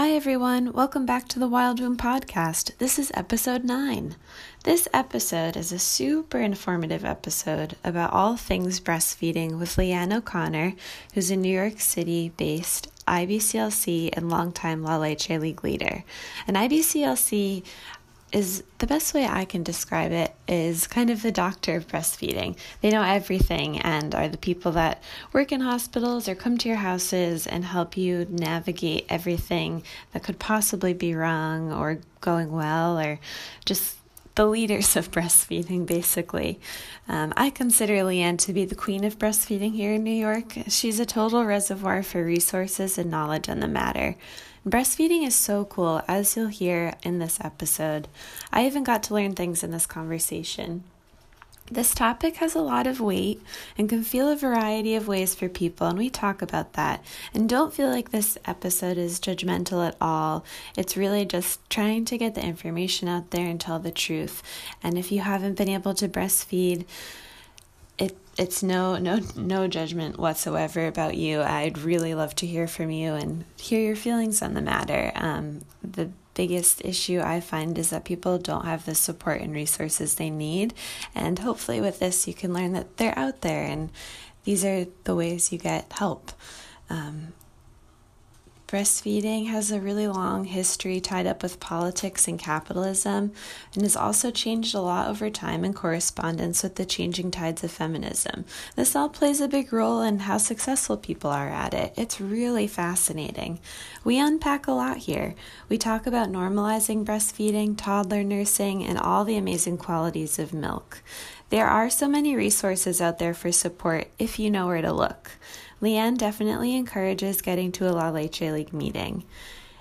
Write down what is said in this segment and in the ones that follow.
Hi, everyone. Welcome back to the Wild Womb Podcast. This is episode nine. This episode is a super informative episode about all things breastfeeding with Leanne O'Connor, who's a New York City based IBCLC and longtime La Leche League leader. An IBCLC is the best way I can describe it is kind of the doctor of breastfeeding. They know everything and are the people that work in hospitals or come to your houses and help you navigate everything that could possibly be wrong or going well or just the leaders of breastfeeding, basically. Um, I consider Leanne to be the queen of breastfeeding here in New York. She's a total reservoir for resources and knowledge on the matter. Breastfeeding is so cool, as you'll hear in this episode. I even got to learn things in this conversation. This topic has a lot of weight and can feel a variety of ways for people, and we talk about that. And don't feel like this episode is judgmental at all. It's really just trying to get the information out there and tell the truth. And if you haven't been able to breastfeed, it's no no no judgment whatsoever about you. I'd really love to hear from you and hear your feelings on the matter. Um, the biggest issue I find is that people don't have the support and resources they need, and hopefully with this you can learn that they're out there and these are the ways you get help. Um, Breastfeeding has a really long history tied up with politics and capitalism and has also changed a lot over time in correspondence with the changing tides of feminism. This all plays a big role in how successful people are at it. It's really fascinating. We unpack a lot here. We talk about normalizing breastfeeding, toddler nursing, and all the amazing qualities of milk. There are so many resources out there for support if you know where to look. Leanne definitely encourages getting to a La Leche League meeting.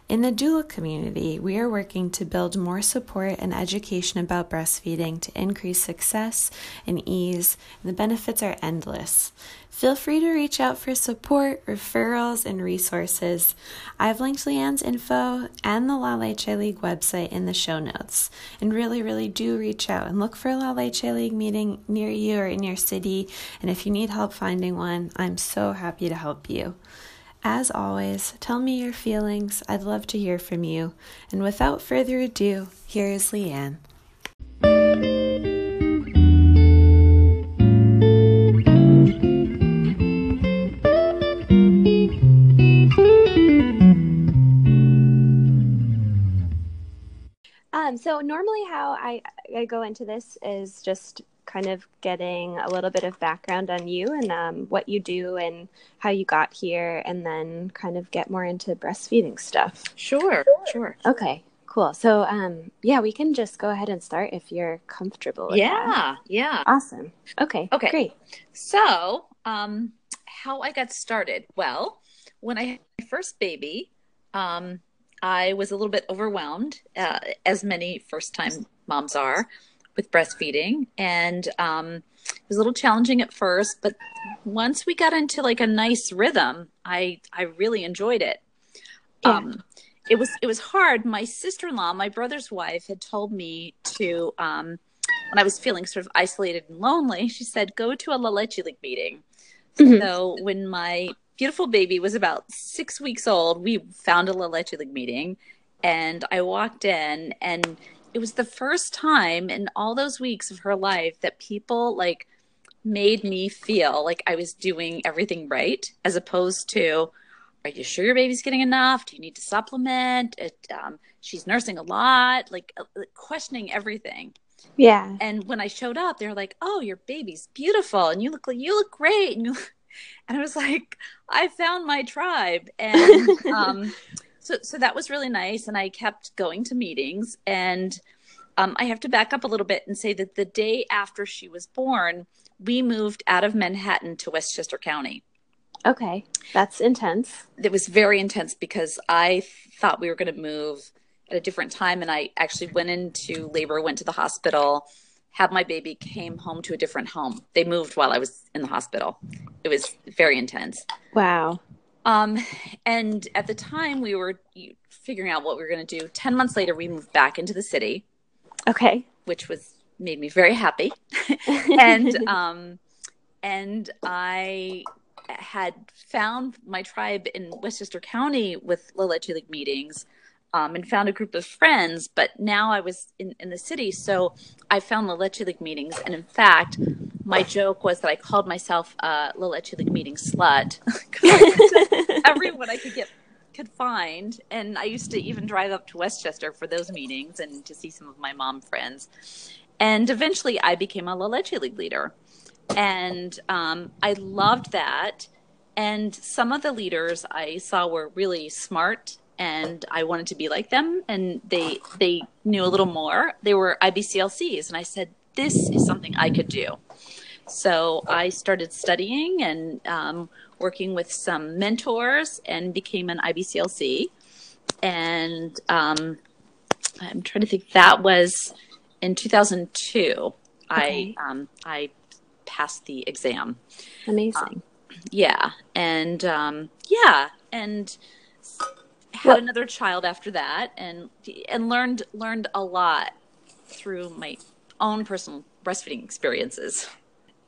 In the doula community, we are working to build more support and education about breastfeeding to increase success and ease, and the benefits are endless. Feel free to reach out for support, referrals, and resources. I've linked Leanne's info and the La Leche League website in the show notes. And really, really do reach out and look for a La Leche League meeting near you or in your city. And if you need help finding one, I'm so happy to help you. As always, tell me your feelings. I'd love to hear from you. And without further ado, here is Leanne. Um, so normally how I, I go into this is just kind of getting a little bit of background on you and um, what you do and how you got here, and then kind of get more into breastfeeding stuff. Sure, sure. Okay, cool. So, um, yeah, we can just go ahead and start if you're comfortable. yeah, that. yeah. Awesome. Okay. Okay. Great. So, um, how I got started? Well, when I had my first baby, um, I was a little bit overwhelmed, uh, as many first time moms are, with breastfeeding. And um, it was a little challenging at first, but once we got into like a nice rhythm, I, I really enjoyed it. Yeah. Um, it was it was hard. My sister in law, my brother's wife, had told me to um, when I was feeling sort of isolated and lonely. She said, "Go to a La Leche League meeting." Mhm. So when my beautiful baby was about six weeks old, we found a La Leche League meeting, and I walked in, and it was the first time in all those weeks of her life that people like made me feel like I was doing everything right, as opposed to, "Are you sure your baby's getting enough? Do you need to supplement?" It, um, she's nursing a lot, like uh, questioning everything Yeah. and when I showed up, they were like, "Oh, your baby's beautiful, and you look like you look great." And, you, and I was like, "I found my tribe," and um, so so that was really nice. And I kept going to meetings. And um, I have to back up a little bit and say that the day after she was born, we moved out of Manhattan to Westchester County. Okay. That's intense. It was very intense because I thought we were going to move at a different time. And I actually went into labor, went to the hospital, had my baby, came home to a different home. They moved while I was in the hospital. It was very intense. Wow. Um, and at the time, we were figuring out what we were going to do. 10 months later, we moved back into the city, Okay. which was made me very happy. and um, and I had found my tribe in Westchester County with Leche League meetings um, and found a group of friends, but now I was in, in the city. So I found La Leche League meetings. And in fact, my joke was that I called myself a La Leche League meeting slut. everyone I could get could find. And I used to even drive up to Westchester for those meetings and to see some of my mom friends. And eventually I became a La Leche League leader. And um, I loved that. And some of the leaders I saw were really smart and I wanted to be like them. And they they knew a little more. They were IBCLCs, and I said, "This is something I could do." So I started studying and um, working with some mentors, and became an IBCLC. And um, I'm trying to think. That was in 2002. Okay. I um, I passed the exam. Amazing. Um, yeah, and um, yeah, and had well, another child after that and and learned learned a lot through my own personal breastfeeding experiences.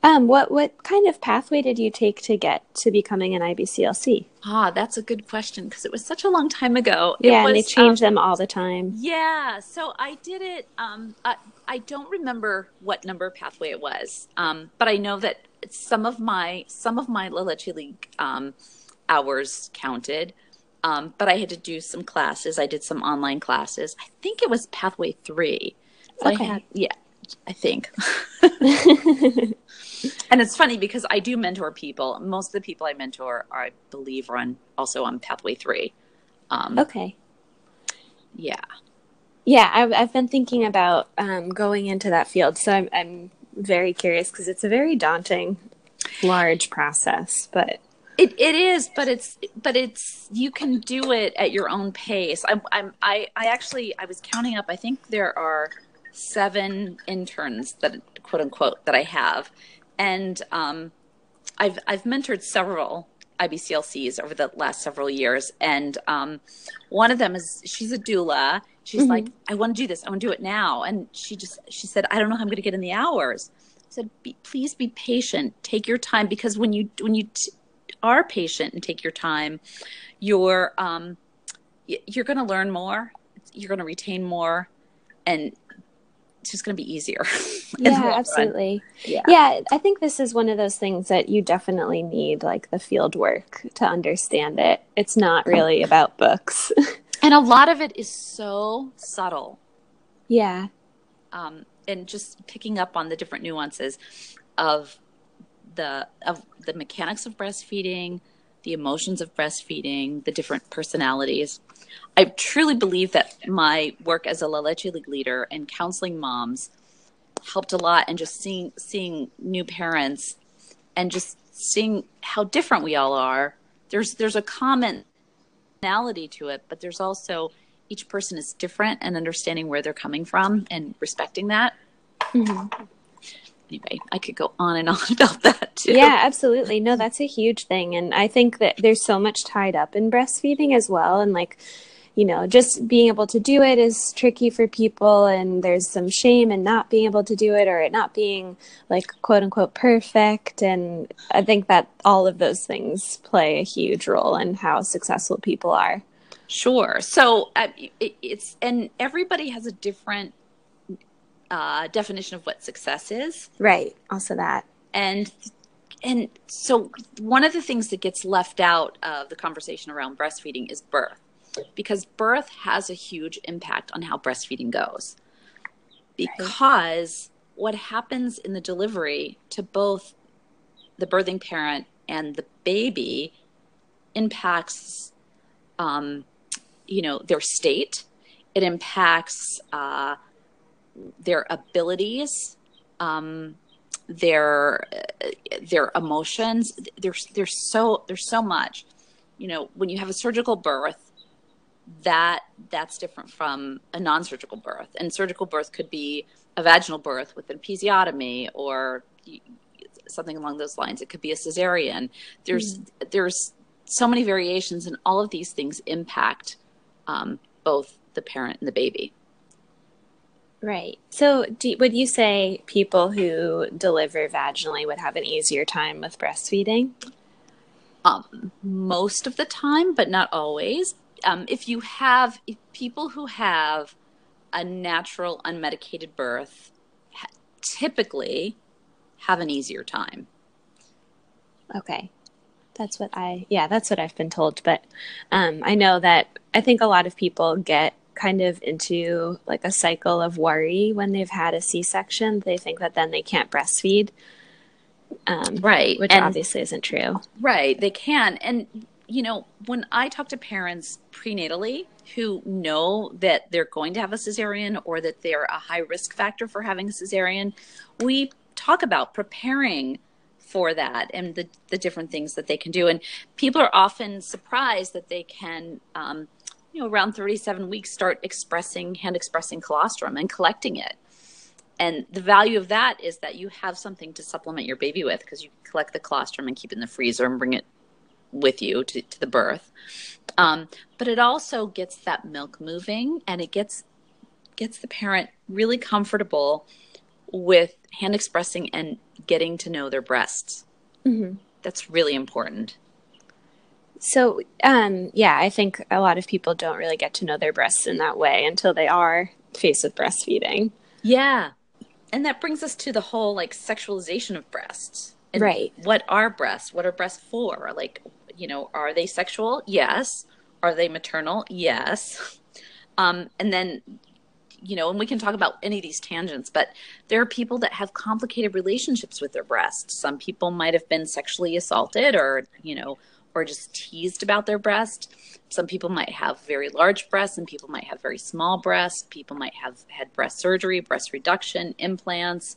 Um, what what kind of pathway did you take to get to becoming an IBCLC? Ah, that's a good question because it was such a long time ago. Yeah, was, and they change um, them all the time. Yeah, so I did it. Um, I, I don't remember what number pathway it was, um, but I know that some of my some of my La Leche League um, hours counted. Um, but I had to do some classes. I did some online classes. I think it was Pathway Three. So okay. I had, yeah, I think. and it's funny because I do mentor people. Most of the people I mentor, are, I believe, are on also on Pathway Three. Um, okay. Yeah. Yeah, I've, I've been thinking about um, going into that field, so I'm, I'm very curious because it's a very daunting, large process. But it, it is, but it's but it's you can do it at your own pace. I'm, I'm I I actually I was counting up. I think there are seven interns that quote unquote that I have, and um, I've I've mentored several IBCLCs over the last several years, and um, one of them is she's a doula. She's mm-hmm. like, I want to do this. I want to do it now, and she just she said, I don't know how I'm going to get in the hours. I said, be, please be patient. Take your time because when you when you t- are patient and take your time, you're um, you're going to learn more. You're going to retain more, and it's just going to be easier. yeah, absolutely. Yeah. yeah, I think this is one of those things that you definitely need like the field work to understand it. It's not really about books. and a lot of it is so subtle. Yeah. Um, and just picking up on the different nuances of the of the mechanics of breastfeeding, the emotions of breastfeeding, the different personalities. I truly believe that my work as a La Leche League leader and counseling moms helped a lot and just seeing seeing new parents and just seeing how different we all are. There's there's a commonality to it, but there's also each person is different and understanding where they're coming from and respecting that. Mm-hmm anyway, I could go on and on about that too. Yeah, absolutely. No, that's a huge thing. And I think that there's so much tied up in breastfeeding as well. And like, you know, just being able to do it is tricky for people. And there's some shame in not being able to do it or it not being like quote unquote perfect. And I think that all of those things play a huge role in how successful people are. Sure. So uh, it, it's, and everybody has a different uh, definition of what success is. Right. Also that. And and so one of the things that gets left out of the conversation around breastfeeding is birth because birth has a huge impact on how breastfeeding goes because right. what happens in the delivery to both the birthing parent and the baby impacts um, you know their state it impacts uh, their abilities, um, their their emotions. There's there's so there's so much. You know, when you have a surgical birth, that that's different from a non-surgical birth. And surgical birth could be a vaginal birth with an episiotomy or something along those lines. It could be a cesarean. There's mm-hmm. there's so many variations, and all of these things impact um, both the parent and the baby. Right. So, do, would you say people who deliver vaginally would have an easier time with breastfeeding? um, most of the time, but not always. Um, if you have if people who have a natural unmedicated birth, ha- typically have an easier time. Okay. That's what I, yeah, that's what I've been told. But um, I know that I think a lot of people get kind of into like a cycle of worry when they've had a C section. They think that then they can't breastfeed. Um, Right. Which And- obviously isn't true. Right, they can. And, you know, when I talk to parents prenatally who know that they're going to have a cesarean or that they're a high risk factor for having a cesarean, we talk about preparing for that and the, the different things that they can do. And people are often surprised that they can, um, you know, around 37 weeks start expressing, hand expressing colostrum and collecting it. And the value of that is that you have something to supplement your baby with because you can collect the colostrum and keep it in the freezer and bring it with you to, to the birth. Um, but it also gets that milk moving and it gets gets the parent really comfortable with hand expressing and getting to know their breasts. Mm-hmm. That's really important. So, um, yeah, I think a lot of people don't really get to know their breasts in that way until they are faced with breastfeeding. Yeah. And that brings us to the whole like sexualization of breasts. And Right. What are breasts? What are breasts for? Like, you know, are they sexual? Yes. Are they maternal? Yes. Um, and then, you know, and we can talk about any of these tangents, but there are people that have complicated relationships with their breasts. Some people might have been sexually assaulted or, you know, or just teased about their breast. Some people might have very large breasts, and people might have very small breasts. People might have had breast surgery, breast reduction, implants.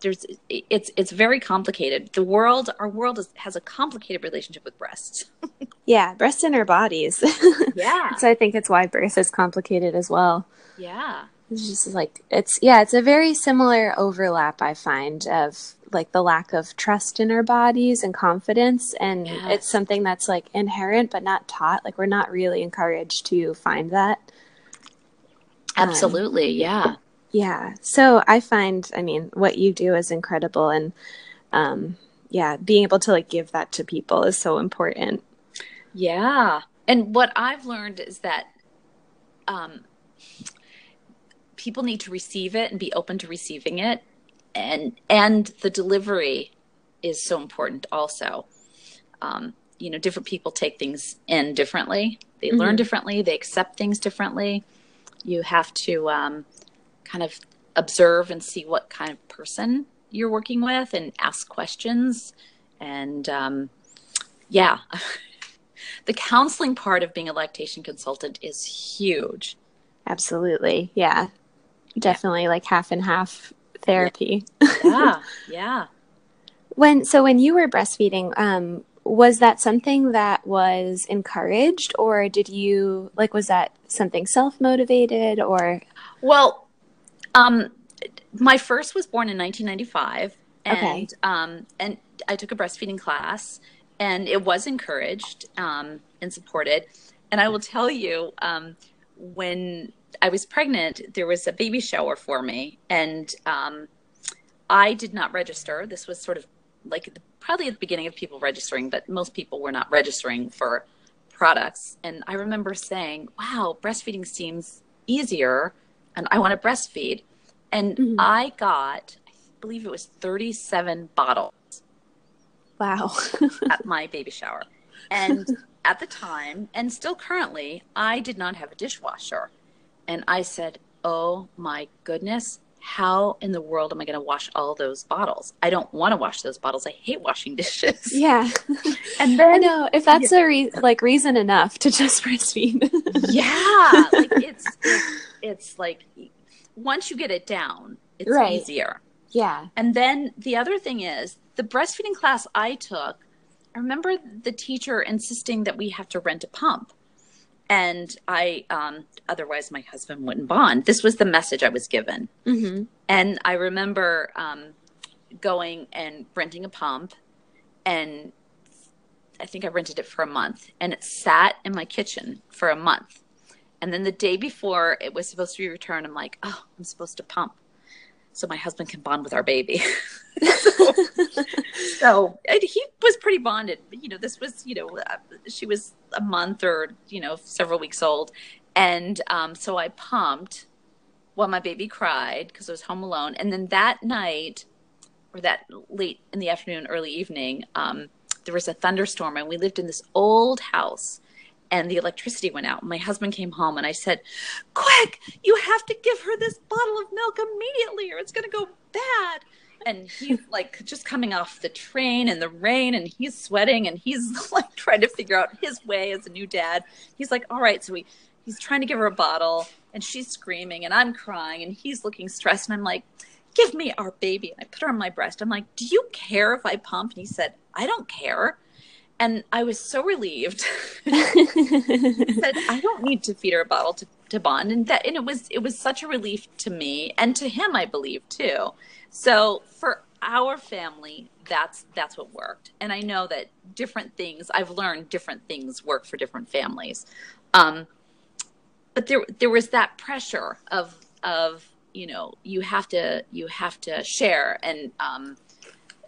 There's it's it's very complicated. The world, our world is, has a complicated relationship with breasts. Yeah, breasts in our bodies. Yeah, so I think it's why birth is complicated as well. yeah, It's just like it's yeah, it's a very similar overlap I find of like the lack of trust in our bodies and confidence and Yes. it's something that's like inherent but not taught. Like we're not really encouraged to find that. absolutely, yeah, Yeah. So I find I mean what you do is incredible and um yeah, being able to like give that to people is so important. yeah. And what I've learned is that um, people need to receive it and be open to receiving it, and and the delivery is so important also. Um, you know, different people take things in differently. They learn Mhm. differently. They accept things differently. You have to um, kind of observe and see what kind of person you're working with, and ask questions. And um, yeah, the counseling part of being a lactation consultant is huge. Absolutely. Yeah. Definitely like half and half therapy. Yeah, yeah. When so when you were breastfeeding, um, was that something that was encouraged, or did you like was that something self motivated, or Well, um, my first was born in 1995, and Okay. um, and I took a breastfeeding class, and it was encouraged um, and supported. And I will tell you, um, when I was pregnant, there was a baby shower for me, and um, I did not register. This was sort of like the, probably at the beginning of people registering, but most people were not registering for products. And I remember saying, "Wow, breastfeeding seems easier, and I want to breastfeed." And Mhm. I got, I believe it was 37 bottles wow? at my baby shower. And at the time, and still currently, I did not have a dishwasher. And I said, Oh my goodness, how in the world am I going to wash all those bottles? I don't want to wash those bottles. I hate washing dishes. yeah, And then I know if that's a re- like reason enough to just breastfeed. yeah, like it's, it's, it's like once you get it down, it's Right. easier. yeah, And then the other thing is the breastfeeding class I took, I remember the teacher insisting that we have to rent a pump. And I, um, otherwise my husband wouldn't bond. This was the message I was given. mm-hmm. And I remember um, going and renting a pump, and I think I rented it for a month, and it sat in my kitchen for a month. And then the day before it was supposed to be returned, I'm like, oh, I'm supposed to pump. So my husband can bond with our baby. so, so he was pretty bonded. You know, this was, you know, uh, she was a month or, you know, several weeks old. And um, so I pumped while my baby cried because I was home alone. And then that night, or that late in the afternoon, early evening, um, there was a thunderstorm and we lived in this old house and the electricity went out. My husband came home and I said, Quick, you have to give her this bottle of milk immediately or it's going to go bad. And he's like just coming off the train in the rain and he's sweating and he's like trying to figure out his way as a new dad. He's like, All right. So he, he's trying to give her a bottle and she's screaming and I'm crying and he's looking stressed. And I'm like, Give me our baby. And I put her on my breast. I'm like, Do you care if I pump? And he said, I don't care and I was so relieved. that I don't need to feed her a bottle to, to bond, and that and it was it was such a relief to me and to him, I believe too. So for our family, that's that's what worked, and I know that different things I've learned different things work for different families. Um, but there there was that pressure of of you know you have to you have to share and um,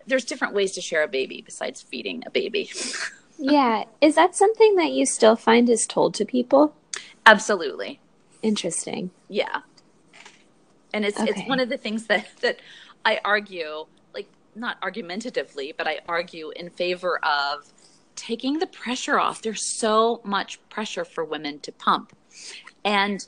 there's different ways to share a baby besides feeding a baby. yeah. Is that something that you still find is told to people? Absolutely. Interesting. Yeah. And it's okay. it's one of the things that that I argue, like not argumentatively, but I argue in favor of taking the pressure off. There's so much pressure for women to pump. And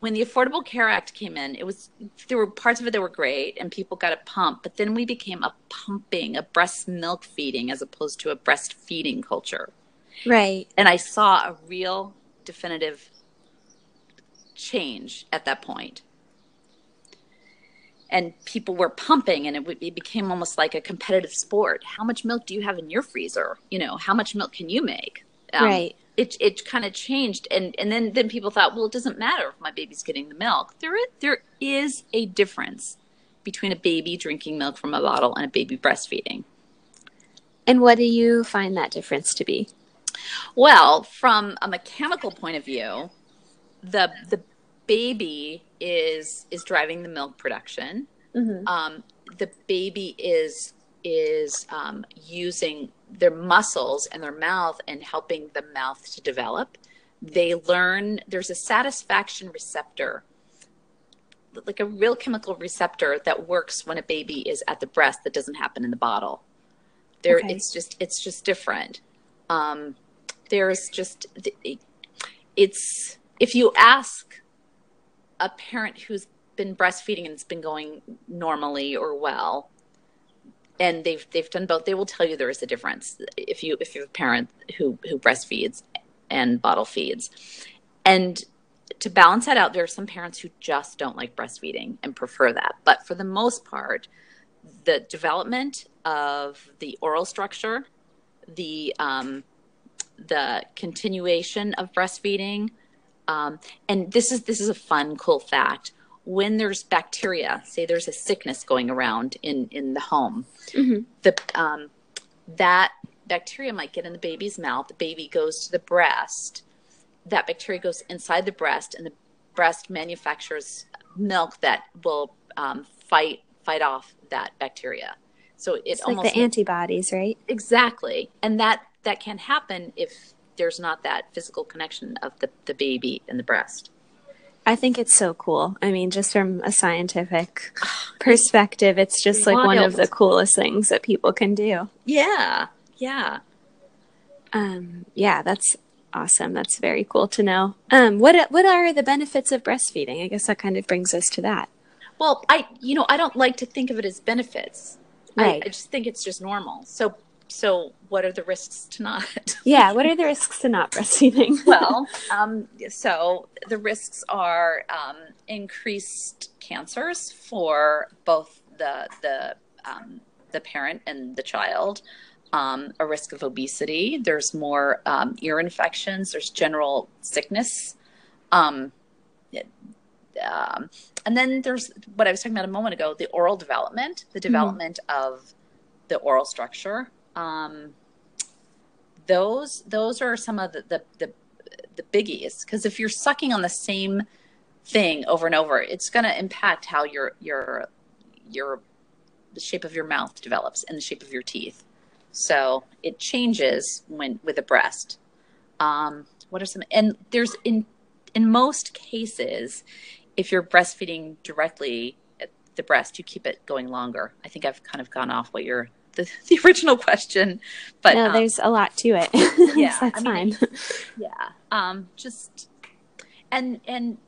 when the Affordable Care Act came in, it was there were parts of it that were great and people got a pump, but then we became a pumping, a breast milk feeding as opposed to a breastfeeding culture. Right. And I saw a real definitive change at that point. And people were pumping, and it, would, it became almost like a competitive sport. How much milk do you have in your freezer? You know, how much milk can you make? Um, right it it kind of changed and and then then people thought well it doesn't matter if my baby's getting the milk. There is, there is a difference between a baby drinking milk from a bottle and a baby breastfeeding. And what do you find that difference to be? Well from a mechanical point of view the the baby is is driving the milk production. Mm-hmm. um, the baby is is um, using their muscles and their mouth and helping the mouth to develop. They learn there's a satisfaction receptor, like a real chemical receptor that works when a baby is at the breast that doesn't happen in the bottle. There, okay. it's just it's just different. Um, there's just it's if you ask a parent who's been breastfeeding and it's been going normally or well and they've they've done both. They will tell you there is a difference if you if you're a parent who who breastfeeds and bottle feeds. And to balance that out there are some parents who just don't like breastfeeding and prefer that. But for the most part the development of the oral structure the um, the continuation of breastfeeding um, and this is this is a fun cool fact when there's bacteria, say there's a sickness going around in in the home, mm-hmm. the um, that bacteria might get in the baby's mouth. The baby goes to the breast. That bacteria goes inside the breast, and the breast manufactures milk that will um, fight fight off that bacteria. So it it's almost like the antibodies, right? Exactly, and that that can happen if there's not that physical connection of the, the baby and the breast. I think it's so cool. I mean, just from a scientific perspective, it's just like Wild. one of the coolest things that people can do. Yeah. Yeah. Um, yeah, that's awesome. That's very cool to know. Um, what what are the benefits of breastfeeding? I guess that kind of brings us to that. Well, I you know I don't like to think of it as benefits. Right. I, I just think it's just normal. So so what are the risks to not? yeah, what are the risks to not breastfeeding? well, um, so the risks are um, increased cancers for both the the um, the parent and the child. Um, a risk of obesity. There's more um, ear infections. There's general sickness. Um, and then there's what I was talking about a moment ago: the oral development, the mm-hmm. development mm-hmm. of the oral structure, um, those those are some of the the, the, the biggies because if you're sucking on the same thing over and over, it's going to impact how your your your the shape of your mouth develops and the shape of your teeth. So it changes when with a breast. Um, what are some and there's in in most cases, if you're breastfeeding directly at the breast, you keep it going longer. I think I've kind of gone off what your the, the original question, but no, um, there's a lot to it. Yeah, that's I mean, fine. yeah um just and and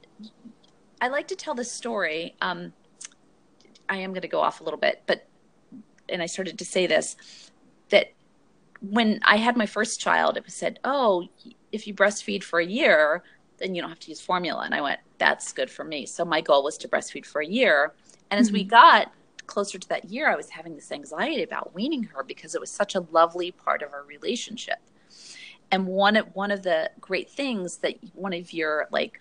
i like to tell this story um i am going to go off a little bit but and i started to say this that when i had my first child it was said oh if you breastfeed for a year then you don't have to use formula and i went that's good for me so my goal was to breastfeed for a year and as we got closer to that year i was having this anxiety about weaning her because it was such a lovely part of our relationship and one of one of the great things that one of your like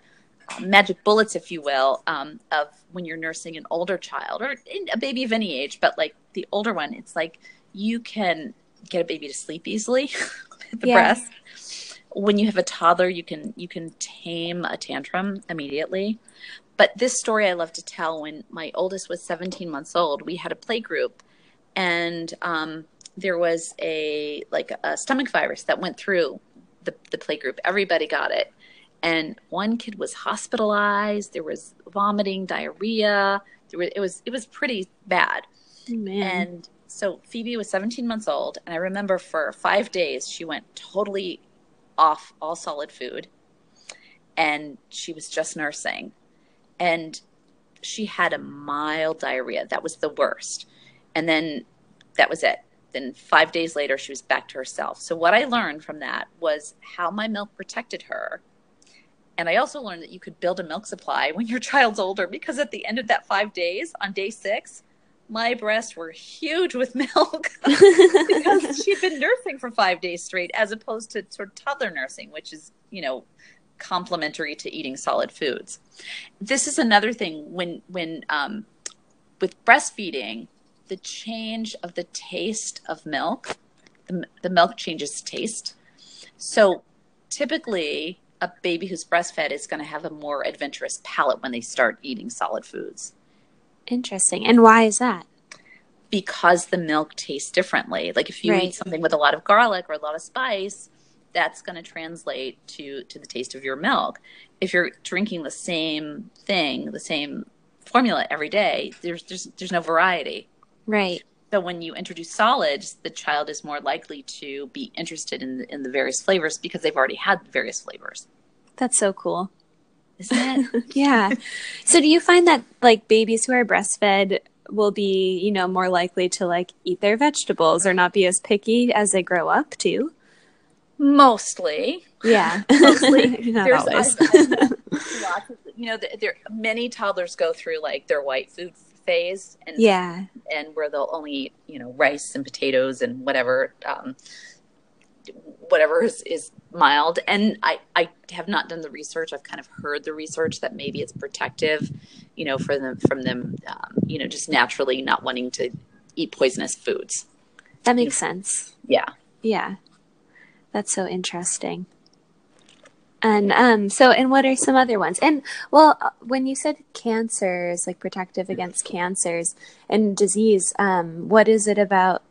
magic bullets, if you will, um, of when you're nursing an older child or a baby of any age, but like the older one, it's like you can get a baby to sleep easily at the Yeah. breast. When you have a toddler, you can you can tame a tantrum immediately. But this story I love to tell. When my oldest was 17 months old, we had a play group, and um, there was a like a stomach virus that went through the, the play group. Everybody got it. And one kid was hospitalized. There was vomiting, diarrhea. There was, it was it was pretty bad. Oh. And so Phoebe was 17 months old, and I remember for five days she went totally off all solid food, and she was just nursing, and she had a mild diarrhea. That was the worst, and then that was it. Then five days later, she was back to herself. So what I learned from that was how my milk protected her. And I also learned that you could build a milk supply when your child's older because at the end of that five days, on day six, my breasts were huge with milk because she'd been nursing for five days straight, as opposed to sort of toddler nursing, which is, you know, complementary to eating solid foods. This is another thing when when um, with breastfeeding, the change of the taste of milk, the, the milk changes taste. So typically, a baby who's breastfed is going to have a more adventurous palate when they start eating solid foods Interesting. And why is that? because the milk tastes differently. Like if you Right. eat something with a lot of garlic or a lot of spice, that's going to translate to to the taste of your milk. If you're drinking the same thing, the same formula every day, there's there's there's no variety. Right. So when you introduce solids, the child is more likely to be interested in the, in the various flavors because they've already had various flavors. That's so cool. Isn't it? Yeah. so do you find that like babies who are breastfed will be, you know, more likely to like eat their vegetables or not be as picky as they grow up too? Mostly. Yeah. Mostly. not always. lots of, you know, there- there many toddlers go through like their white food phase and yeah. and where they'll only eat, you know, rice and potatoes and whatever, um, whatever is, is mild. And I, I have not done the research. I've kind of heard the research that maybe it's protective, you know, for them from them, um, you know, just naturally not wanting to eat poisonous foods. That makes sense. Yeah. Yeah. That's so interesting. And um so and what are some other ones? And well, uh, when you said cancers, like protective against cancers and disease, um what is it about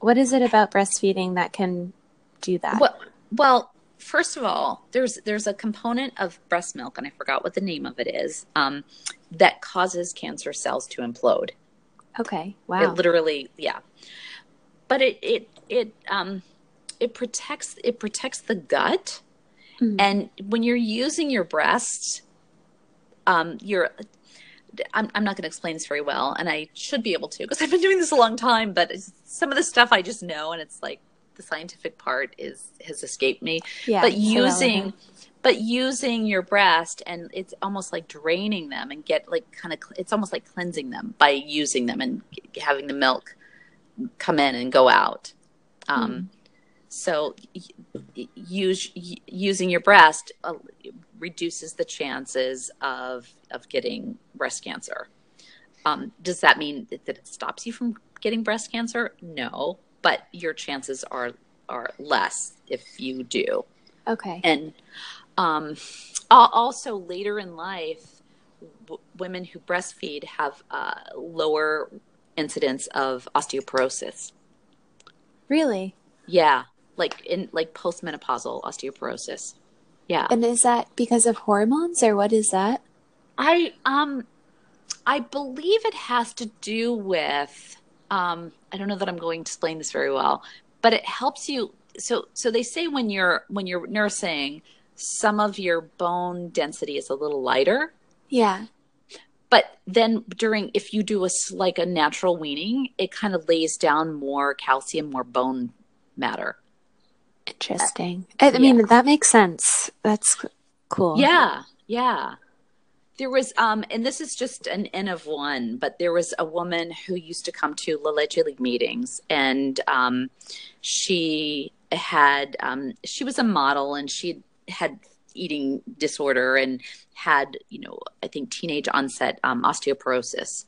what is it about breastfeeding that can do that? Well, well, first of all, there's there's a component of breast milk, and I forgot what the name of it is, um, that causes cancer cells to implode. Okay. Wow. It literally, yeah. But it it it um it protects it protects the gut, Mhm. and when you're using your breast, um, you're. I'm, I'm not going to explain this very well, and I should be able to because I've been doing this a long time. But some of the stuff I just know, and it's like the scientific part is has escaped me. Yeah. but using but using your breast and it's almost like draining them and get like kind of it's almost like cleansing them by using them and having the milk come in and go out um, so use using your breast uh, reduces the chances of of getting breast cancer um, does that mean that, that it stops you from getting breast cancer no but your chances are are less if you do Okay. and um, also later in life w- women who breastfeed have uh, lower incidence of osteoporosis. Really? Yeah, like in like postmenopausal osteoporosis. Yeah. And is that because of hormones or what is that? I um I believe it has to do with um I don't know that I'm going to explain this very well, but it helps you so so they say when you're when you're nursing some of your bone density is a little lighter. Yeah. But then during if you do a like a natural weaning, it kind of lays down more calcium, more bone matter. Interesting. I, I mean, Yeah. that makes sense. That's cool. Yeah, yeah. There was, um, and this is just an N of one, but there was a woman who used to come to La Leche League meetings, and um, she had, um, she was a model, and she had eating disorder and had, you know, I think teenage onset um, osteoporosis,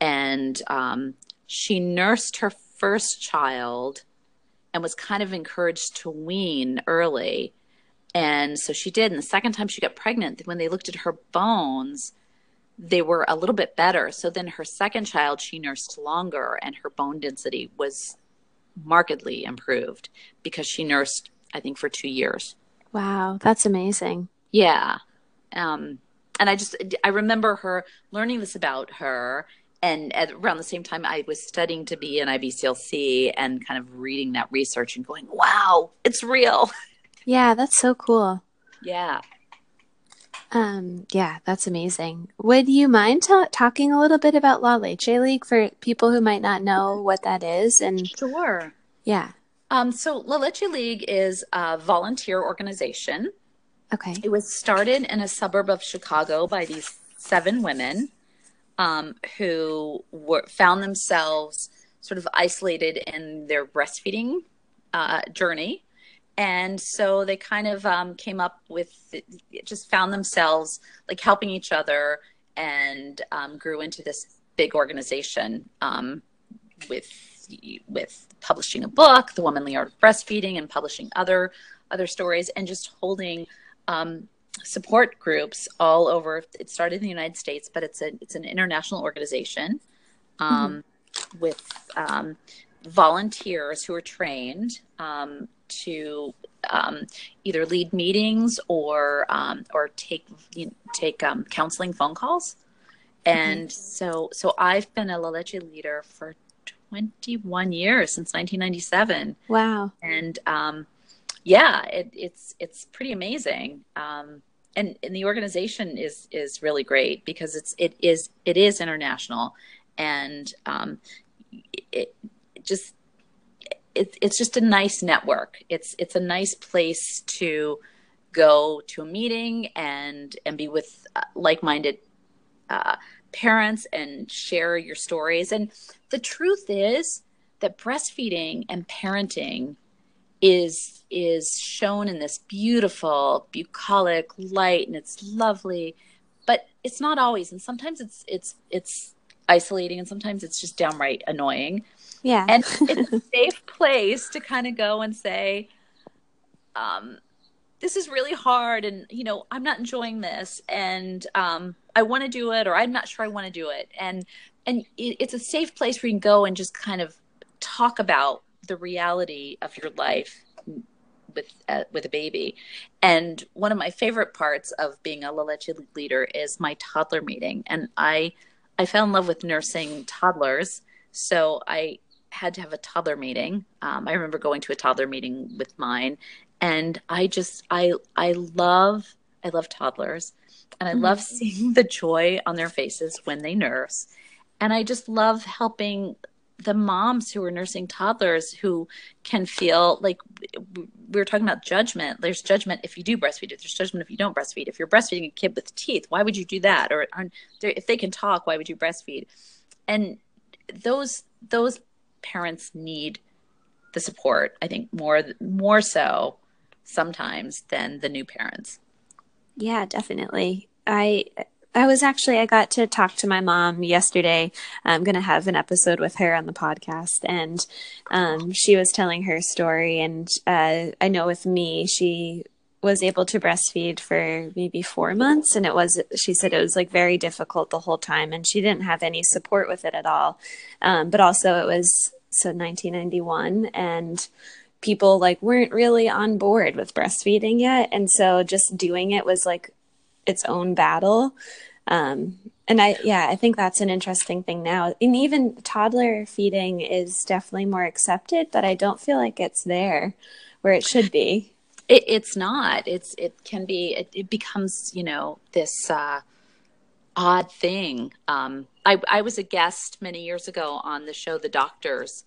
and um, she nursed her first child, and was kind of encouraged to wean early. And so she did. And the second time she got pregnant, when they looked at her bones, they were a little bit better. So then her second child, she nursed longer and her bone density was markedly improved because she nursed, I think, for two years. Wow, that's amazing. Yeah. Um, and I just, I remember her learning this about her. And at around the same time, I was studying to be an IBCLC and kind of reading that research and going, wow, it's real. Yeah, that's so cool. Yeah. Um, yeah, that's amazing. Would you mind ta- talking a little bit about La Leche League for people who might not know what that is? And Sure. yeah, Um, so La Leche League is a volunteer organization. okay. It was started in a suburb of Chicago by these seven women um, who were found themselves sort of isolated in their breastfeeding uh, journey. And so they kind of um, came up with, just found themselves like helping each other and um, grew into this big organization um, with with publishing a book, The Womanly Art of Breastfeeding, and publishing other other stories, and just holding um, support groups all over. It started in the United States, but it's a it's an international organization um, with um, volunteers who are trained um, to um, either lead meetings or um, or take you know, take um, counseling phone calls. And so so I've been a La Leche leader for 21 years since 1997 Wow. and um, yeah, it, it's it's pretty amazing. Um, and and the organization is is really great because it's it is it is international, and um, it, it just it, it's just a nice network. It's it's a nice place to go to a meeting and and be with uh, like minded uh, parents and share your stories. And the truth is that breastfeeding and parenting is is shown in this beautiful bucolic light and it's lovely but it's not always and sometimes it's it's it's isolating and sometimes it's just downright annoying Yeah. and it's a safe place to kind of go and say um this is really hard and you know i'm not enjoying this and um i want to do it or i'm not sure i want to do it and and it, it's a safe place where you can go and just kind of talk about the reality of your life with uh, with a baby. And one of my favorite parts of being a La Leche leader is my toddler meeting. And i i fell in love with nursing toddlers. So i had to have a toddler meeting. Um, i remember going to a toddler meeting with mine. And i just i i love i love toddlers. And i love seeing the joy on their faces when they nurse. And i just love helping the moms who are nursing toddlers who can feel like we were talking about judgment. There's judgment if you do breastfeed. There's judgment if you don't breastfeed. If you're breastfeeding a kid with teeth why would you do that? Or, or if they can talk why would you breastfeed? And those those parents need the support i think more more so sometimes than the new parents. Yeah, definitely. I I was actually I got to talk to my mom yesterday. I'm going to have an episode with her on the podcast. And um she was telling her story and uh I know with me she was able to breastfeed for maybe four months and it was she said it was like very difficult the whole time and she didn't have any support with it at all. Um, but also it was so 1991 and people like weren't really on board with breastfeeding yet. And so just doing it was like its own battle. Um, and i yeah i think that's an interesting thing now. And even toddler feeding is definitely more accepted but i don't feel like it's there where it should be. It, it's not. It's it can be it, it becomes you know this uh odd thing. Um i i was a guest many years ago on the show the doctors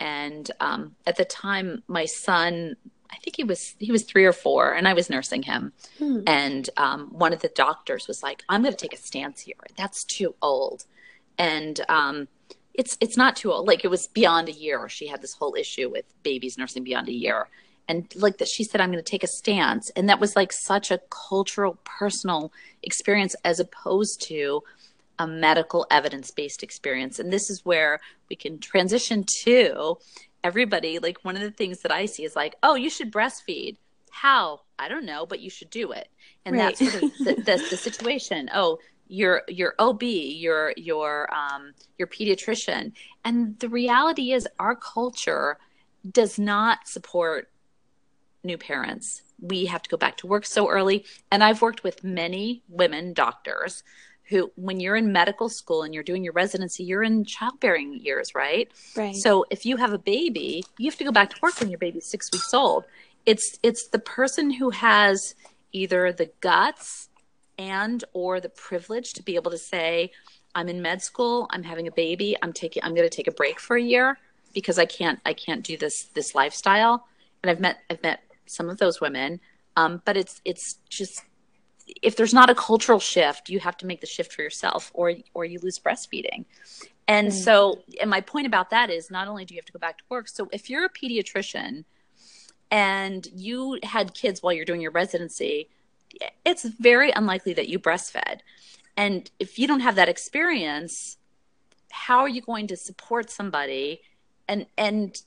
and um, at the time my son i think he was he was three or four and i was nursing him. Hmm. and um, one of the doctors was like i'm going to take a stance here. That's too old. And um, it's it's not too old. Like it was beyond a year. She had this whole issue with babies nursing beyond a year. And like that she said i'm going to take a stance. And that was like such a cultural personal experience as opposed to a medical evidence based experience. And this is where we can transition to everybody. Like, one of the things that I see is like, oh, you should breastfeed. How? I don't know, but you should do it. And right. that's sort of the, the, the situation. Oh, your your OB, your your um, your pediatrician, and the reality is our culture does not support new parents. We have to go back to work so early, and I've worked with many women doctors who when you're in medical school and you're doing your residency you're in childbearing years right? Right. So if you have a baby you have to go back to work when your baby's six weeks old. It's it's the person who has either the guts and or the privilege to be able to say i'm in med school i'm having a baby i'm taking i'm going to take a break for a year because i can't i can't do this this lifestyle. And i've met i've met some of those women um, but it's it's just if there's not a cultural shift, you have to make the shift for yourself or or you lose breastfeeding. And mm-hmm. so and my point about that is not only do you have to go back to work, so if you're a pediatrician and you had kids while you're doing your residency, it's very unlikely that you breastfed. And if you don't have that experience, how are you going to support somebody and and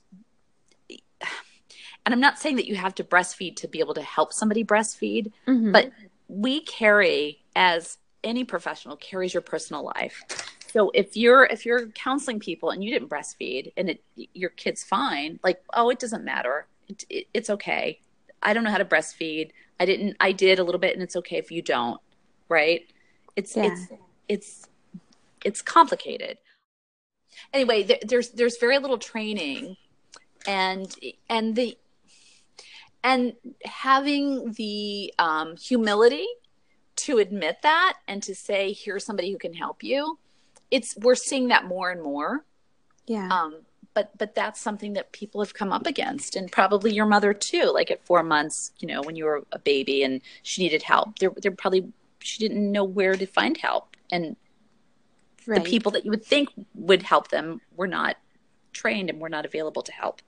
and I'm not saying that you have to breastfeed to be able to help somebody breastfeed, mm-hmm. but we carry as any professional carries your personal life. So if you're if you're counseling people and you didn't breastfeed and it, your kid's fine, like oh it doesn't matter, it, it, it's okay. I don't know how to breastfeed. I didn't. I did a little bit, and it's okay if you don't. Right? It's yeah. it's it's it's complicated. Anyway, there, there's there's very little training, and and the and having the um, humility to admit that and to say here's somebody who can help you it's we're seeing that more and more. Yeah. Um but but that's something that people have come up against and probably your mother too like at four months you know when you were a baby and she needed help there there probably she didn't know where to find help. And right. the people that you would think would help them were not trained and were not available to help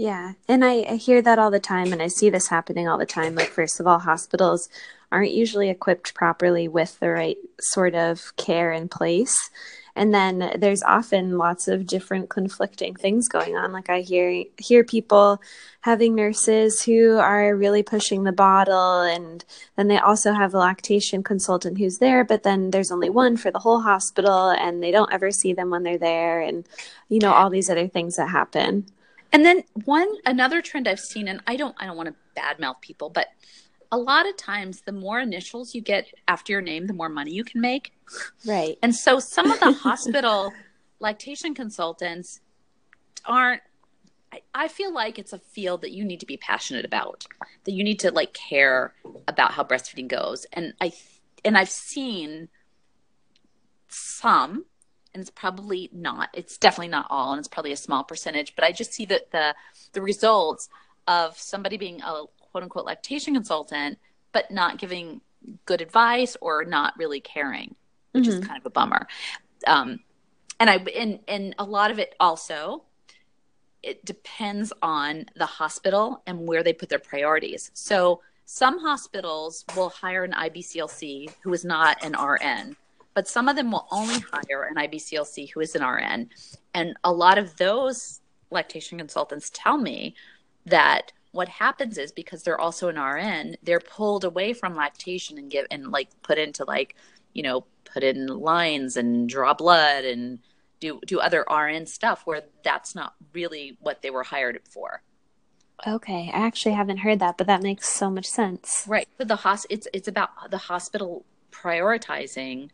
yeah. And I, I hear that all the time, and I see this happening all the time. Like, first of all, hospitals aren't usually equipped properly with the right sort of care in place. And then there's often lots of different conflicting things going on. Like I hear hear people having nurses who are really pushing the bottle and then they also have a lactation consultant who's there, but then there's only one for the whole hospital and they don't ever see them when they're there and you know all these other things that happen. And then one another trend I've seen, and I don't I don't want to badmouth people, but a lot of times the more initials you get after your name, the more money you can make. Right. And so some of the hospital lactation consultants aren't I, I feel like it's a field that you need to be passionate about, that you need to like care about how breastfeeding goes. And I and I've seen some and it's probably not it's definitely not all and it's probably a small percentage but i just see that the the results of somebody being a quote unquote lactation consultant but not giving good advice or not really caring which mm-hmm. is kind of a bummer. Um, and i and and a lot of it also it depends on the hospital and where they put their priorities. So some hospitals will hire an ibclc who is not an rn but some of them will only hire an IBCLC who is an RN. And a lot of those lactation consultants tell me that what happens is because they're also an RN, they're pulled away from lactation and give and like put into like, you know, put in lines and draw blood and do do other RN stuff where that's not really what they were hired for. Okay, I actually haven't heard that, but that makes so much sense. Right. But the hos it's it's about the hospital prioritizing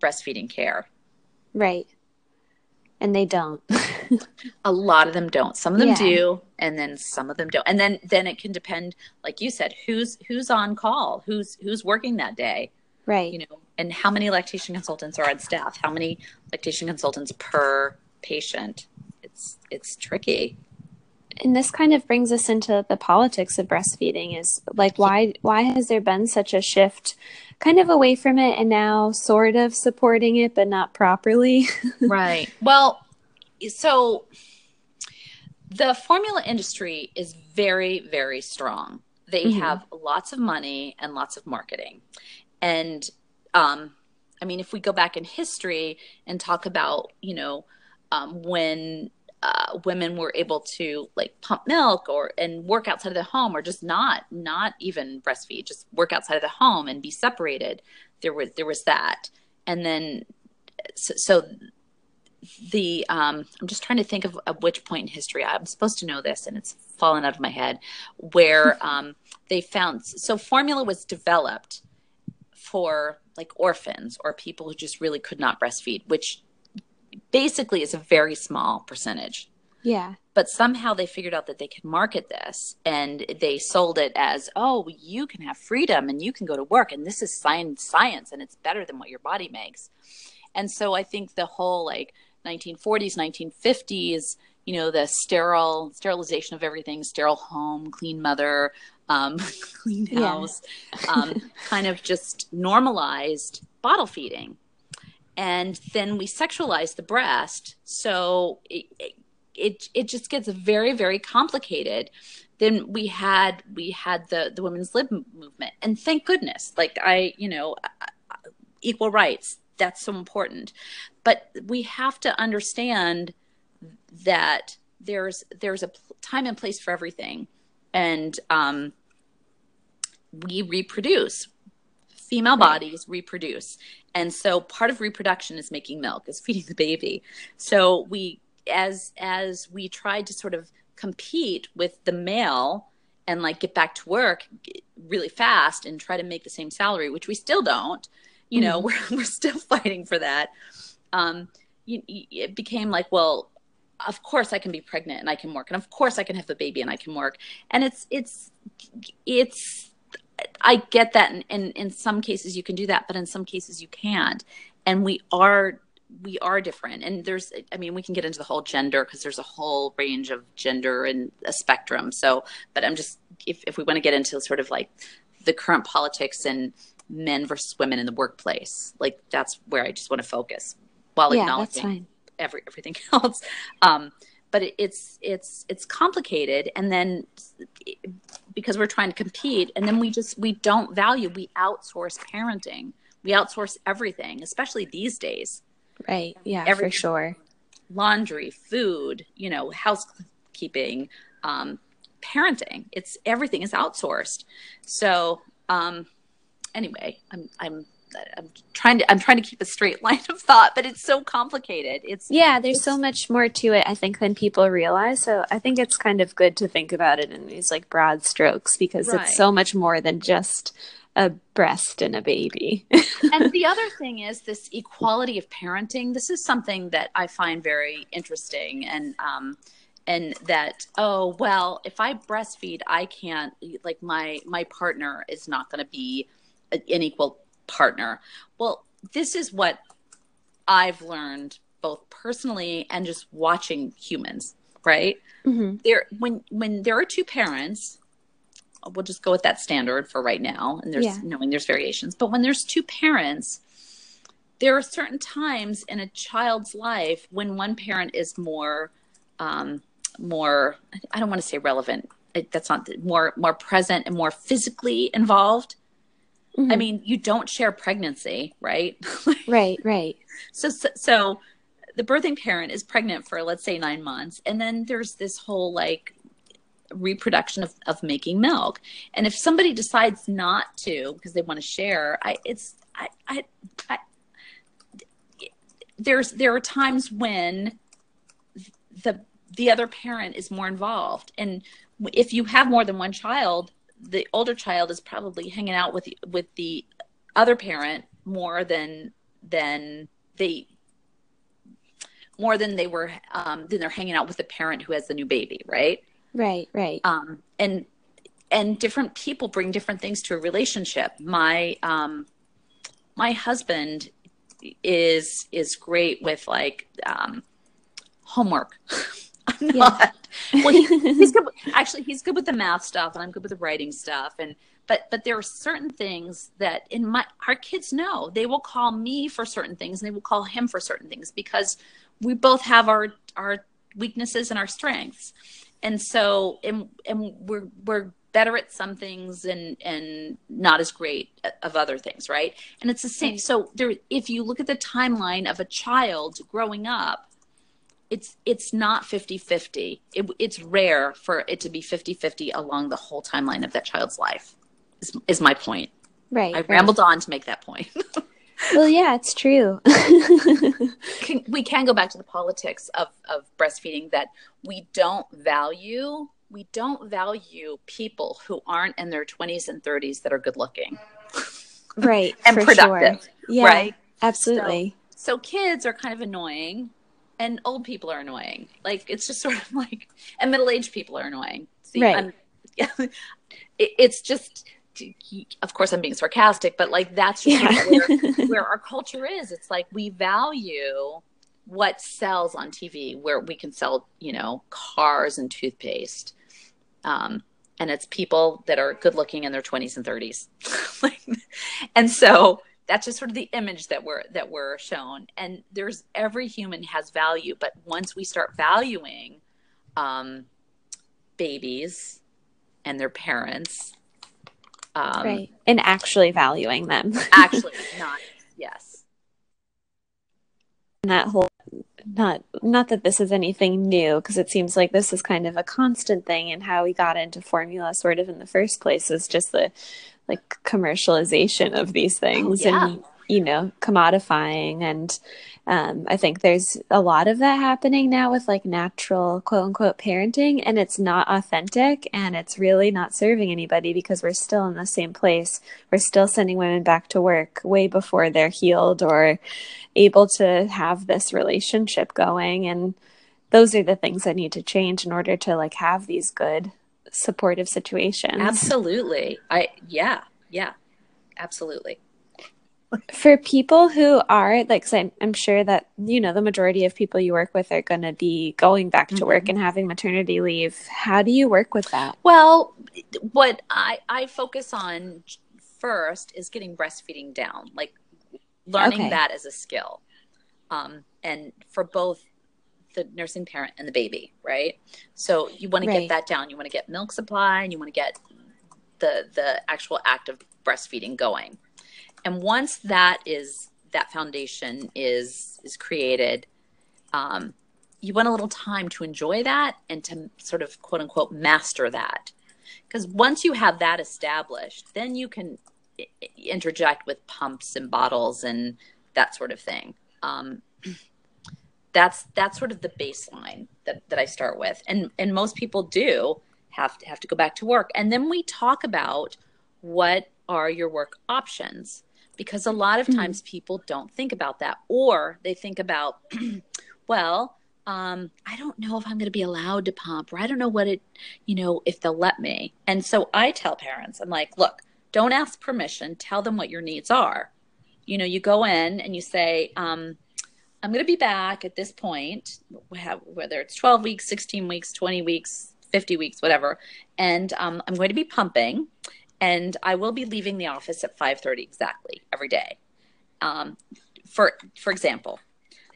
breastfeeding care. Right. And they don't. a lot of them don't. Some of them Yeah. do, and then some of them don't. And then then it can depend, like you said, who's who's on call, who's who's working that day, right. you know, and how many lactation consultants are on staff, how many lactation consultants per patient. It's it's tricky. And this kind of brings us into the politics of breastfeeding is like why why has there been such a shift kind of away from it and now sort of supporting it but not properly right. Well, so the formula industry is very, very strong. They Mhm. have lots of money and lots of marketing. And um, I mean, if we go back in history and talk about, you know, um, when uh, women were able to like pump milk or and work outside of the home or just not not even breastfeed just work outside of the home and be separated there was there was that and then so, so the um, I'm just trying to think of, of which point in history I'm supposed to know this, and it's fallen out of my head. Where um, they found so formula was developed for like orphans or people who just really could not breastfeed, which basically is a very small percentage. yeah But somehow they figured out that they could market this, and they sold it as, "Oh, you can have freedom, and you can go to work, and this is science, science, and it's better than what your body makes." And so I think the whole like 1940s, 1950s, you know, the sterile sterilization of everything, sterile home, clean mother, um, clean Yeah. house, um, kind of just normalized bottle feeding. And then we sexualize the breast, so it, it it just gets very very complicated. Then we had we had the the women's lib movement, and thank goodness, like I you know equal rights that's so important. But we have to understand that there's there's a time and place for everything. And um we reproduce. Female Right. bodies reproduce and so part of reproduction is making milk is feeding the baby. So we as as we tried to sort of compete with the male and like get back to work really fast and try to make the same salary which we still don't you know we're, we're still fighting for that. Um you, it became like well of course i can be pregnant and i can work and of course i can have a baby and i can work. And it's it's it's i get that and in, in some cases you can do that but in some cases you can't. And we are we are different. And there's i mean we can get into the whole gender because there's a whole range of gender and a spectrum. So but i'm just if, if we want to get into sort of like the current politics and men versus women in the workplace like that's where i just want to focus while yeah that's acknowledging fine. every everything else. Um but it, it's it's it's complicated and then because we're trying to compete and then we just we don't value we outsource parenting. We outsource everything especially these days. Right. Yeah Every- for sure. Laundry food you know housekeeping um parenting. It's everything is outsourced. So um anyway i'm i'm i'm trying to i'm trying to keep a straight line of thought but it's so complicated it's yeah there's so much more to it i think than people realize so i think it's kind of good to think about it in these like broad strokes because Right. it's so much more than just a breast and a baby and the other thing is this equality of parenting. This is something that I find very interesting, and um, and that oh well, if I breastfeed, I can't like my my partner is not going to be an equal partner. Well, this is what I've learned both personally and just watching humans. Right hmm there when when there are two parents we'll just go with that standard for right now and there's Yeah. knowing there's variations but when there's two parents there are certain times in a child's life when one parent is more um more i don't want to say relevant that's not more more present and more physically involved i Mhm. mean you don't share pregnancy right? Right right. So, so so the birthing parent is pregnant for let's say nine months and then there's this whole like reproduction of, of making milk. And if somebody decides not to because they want to share i it's I, I i there's there are times when the the other parent is more involved. And if you have more than one child the older child is probably hanging out with with the other parent more than than they more than they were um than they're hanging out with the parent who has the new baby right? Right right. Um and and different people bring different things to a relationship. My um my husband is is great with like um homework I'm not. Yeah. well, he, he's good. Actually, he's good with the math stuff, and I'm good with the writing stuff. And but but there are certain things that in my our kids know they will call me for certain things, and they will call him for certain things because we both have our our weaknesses and our strengths. And so, and and we're we're better at some things and and not as great of other things right and it's the same so there if you look at the timeline of a child growing up it's it's not 50-50 it, it's rare for it to be 50-50 along the whole timeline of that child's life is, is my point. Right i right. rambled on to make that point. Well yeah it's true. Can, we can go back to the politics of, of breastfeeding that we don't value we don't value people who aren't in their 20s and 30s that are good looking. Right and productive sure. yeah, right? absolutely. So, so kids are kind of annoying and old people are annoying. Like it's just sort of like, and middle aged people are annoying. See, right. yeah, it, it's just, of course, I'm being sarcastic, but like that's just yeah. where, where our culture is. It's like we value what sells on TV, where we can sell, you know, cars and toothpaste. Um, and it's people that are good looking in their 20s and 30s. like, and so that's just sort of the image that we're that we're shown. And there's every human has value but once we start valuing um, babies and their parents um, right. And actually valuing them. Actually not yes. And that whole not not that this is anything new because it seems like this is kind of a constant thing and how we got into formula sort of in the first place is just the like commercialization of these things oh, yeah. and you know commodifying. And um, i think there's a lot of that happening now with like natural quote unquote parenting. And it's not authentic and it's really not serving anybody because we're still in the same place. We're still sending women back to work way before they're healed or able to have this relationship going. And those are the things that need to change in order to like have these good supportive situations. Absolutely. I yeah, yeah. Absolutely. For people who are like I'm sure that you know the majority of people you work with are going to be going back to mm-hmm. work and having maternity leave. How do you work with that? Well, what I I focus on first is getting breastfeeding down, like learning okay. that as a skill. Um, and for both the nursing parent and the baby, right? So you want to get that down. You want to get milk supply and you want to get the the actual act of breastfeeding going. And once that is that foundation is is created, um, you want a little time to enjoy that and to sort of quote unquote master that. Because once you have that established, then you can interject with pumps and bottles and that sort of thing. Um, that's that's sort of the baseline that, that I start with. And and most people do have to have to go back to work. And then we talk about what are your work options because a lot of mm-hmm. times mm-hmm. people don't think about that or they think about well um, I don't know if I'm going to be allowed to pump, or I don't know what it, you know, if they'll let me. And so I tell parents, I'm like, look, don't ask permission. Tell them what your needs are. You know, you go in and you say, um, I'm going to be back at this point, whether it's 12 weeks, 16 weeks, 20 weeks, 50 weeks, whatever. And um, I'm going to be pumping, and I will be leaving the office at 5:30 exactly every day. Um, for for example,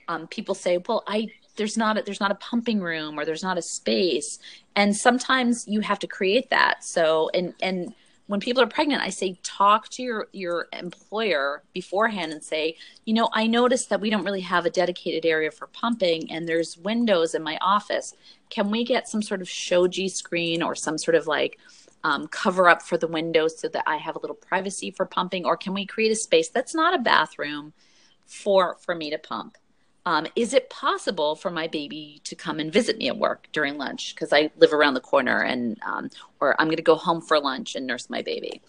um, people say, "Well, I there's not a, there's not a pumping room or there's not a space," and sometimes you have to create that. So and and when people are pregnant, I say talk to your your employer beforehand and say, you know, I noticed that we don't really have a dedicated area for pumping, and there's windows in my office. Can we get some sort of shoji screen or some sort of like um, cover up for the windows so that I have a little privacy for pumping, or can we create a space that's not a bathroom for for me to pump? Um, is it possible for my baby to come and visit me at work during lunch because I live around the corner and um, or I'm going to go home for lunch and nurse my baby?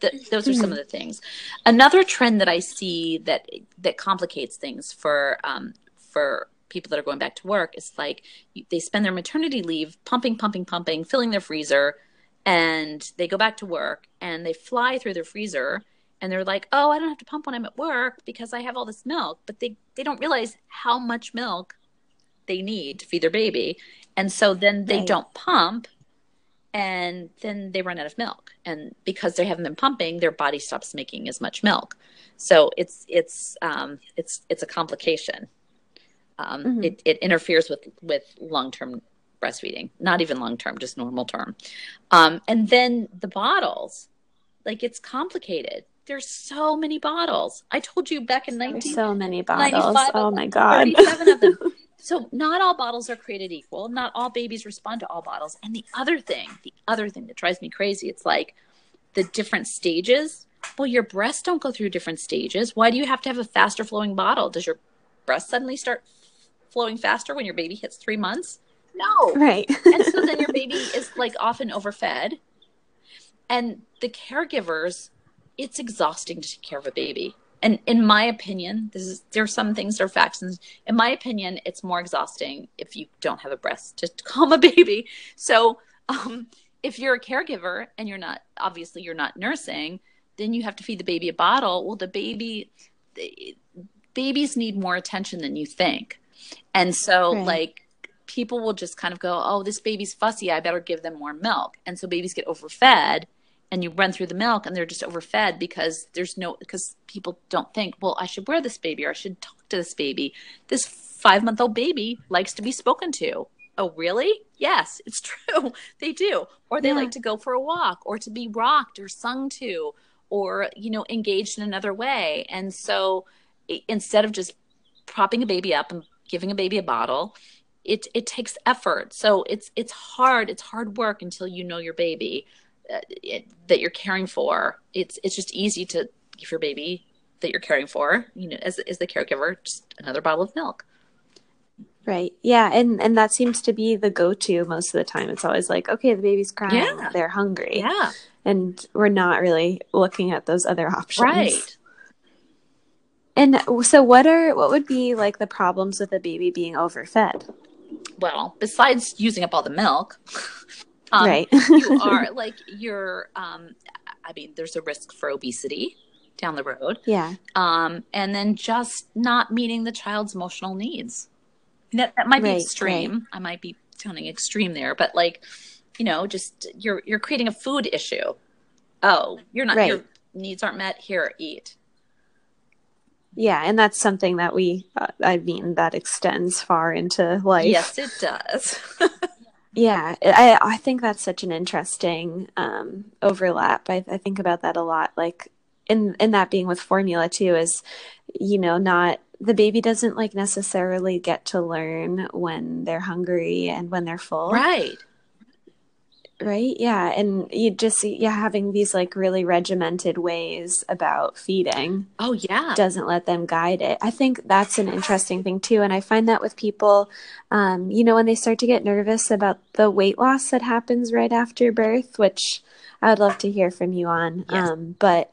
Th- those are some of the things. Another trend that I see that that complicates things for um, for people that are going back to work is like they spend their maternity leave pumping, pumping, pumping, filling their freezer, and they go back to work and they fly through their freezer and they're like, "Oh, I don't have to pump when I'm at work because I have all this milk." But they they don't realize how much milk they need to feed their baby. And so then they right. don't pump and then they run out of milk. And because they haven't been pumping, their body stops making as much milk. So it's it's um, it's it's a complication. Um, mm-hmm. it, it interferes with with long term breastfeeding, not even long term, just normal term. Um, and then the bottles, like it's complicated there's so many bottles. I told you back in 19 so many bottles. Oh my god. 37 of them. So not all bottles are created equal. Not all babies respond to all bottles. And the other thing, the other thing that drives me crazy, it's like the different stages. Well, your breasts don't go through different stages. Why do you have to have a faster flowing bottle? Does your breast suddenly start flowing faster when your baby hits 3 months? No. Right. and so then your baby is like often overfed. And the caregivers it's exhausting to take care of a baby. And in my opinion, this is there are some things that are facts. And in my opinion, it's more exhausting if you don't have a breast to calm a baby. So um, if you're a caregiver and you're not obviously you're not nursing, then you have to feed the baby a bottle. Well, the baby the, babies need more attention than you think. And so right. like people will just kind of go, "Oh, this baby's fussy. I better give them more milk." And so babies get overfed and you run through the milk and they're just overfed because there's no because people don't think well i should wear this baby or i should talk to this baby. This five month old baby likes to be spoken to. Oh really? Yes it's true. They do. Or they yeah. like to go for a walk or to be rocked or sung to or you know engaged in another way. And so instead of just propping a baby up and giving a baby a bottle it it takes effort. So it's it's hard it's hard work until you know your baby Uh, it, that you're caring for, it's it's just easy to give your baby that you're caring for, you know, as as the caregiver, just another bottle of milk. Right. Yeah, and and that seems to be the go-to most of the time. It's always like, okay, the baby's crying, yeah. they're hungry. Yeah. And we're not really looking at those other options. Right. And so what are what would be like the problems with a baby being overfed? Well, besides using up all the milk, um, right. you are like you're. Um, I mean, there's a risk for obesity down the road. Yeah. Um, and then just not meeting the child's emotional needs. That that might be extreme. Right. I might be sounding extreme there, but like, you know, just you're you're creating a food issue. Oh, you're not right. your needs aren't met. Here, eat. Yeah, and that's something that we, uh, I mean, that extends far into life. Yes, it does. Yeah, I I think that's such an interesting um, overlap. I, I think about that a lot. Like in in that being with formula too is, you know, not the baby doesn't like necessarily get to learn when they're hungry and when they're full. Right right? Yeah and you just yeah having these like really regimented ways about feeding oh yeah. doesn't let them guide it. I think that's an interesting thing too and i find that with people um, you know when they start to get nervous about the weight loss that happens right after birth which i would love to hear from you on yes. um, but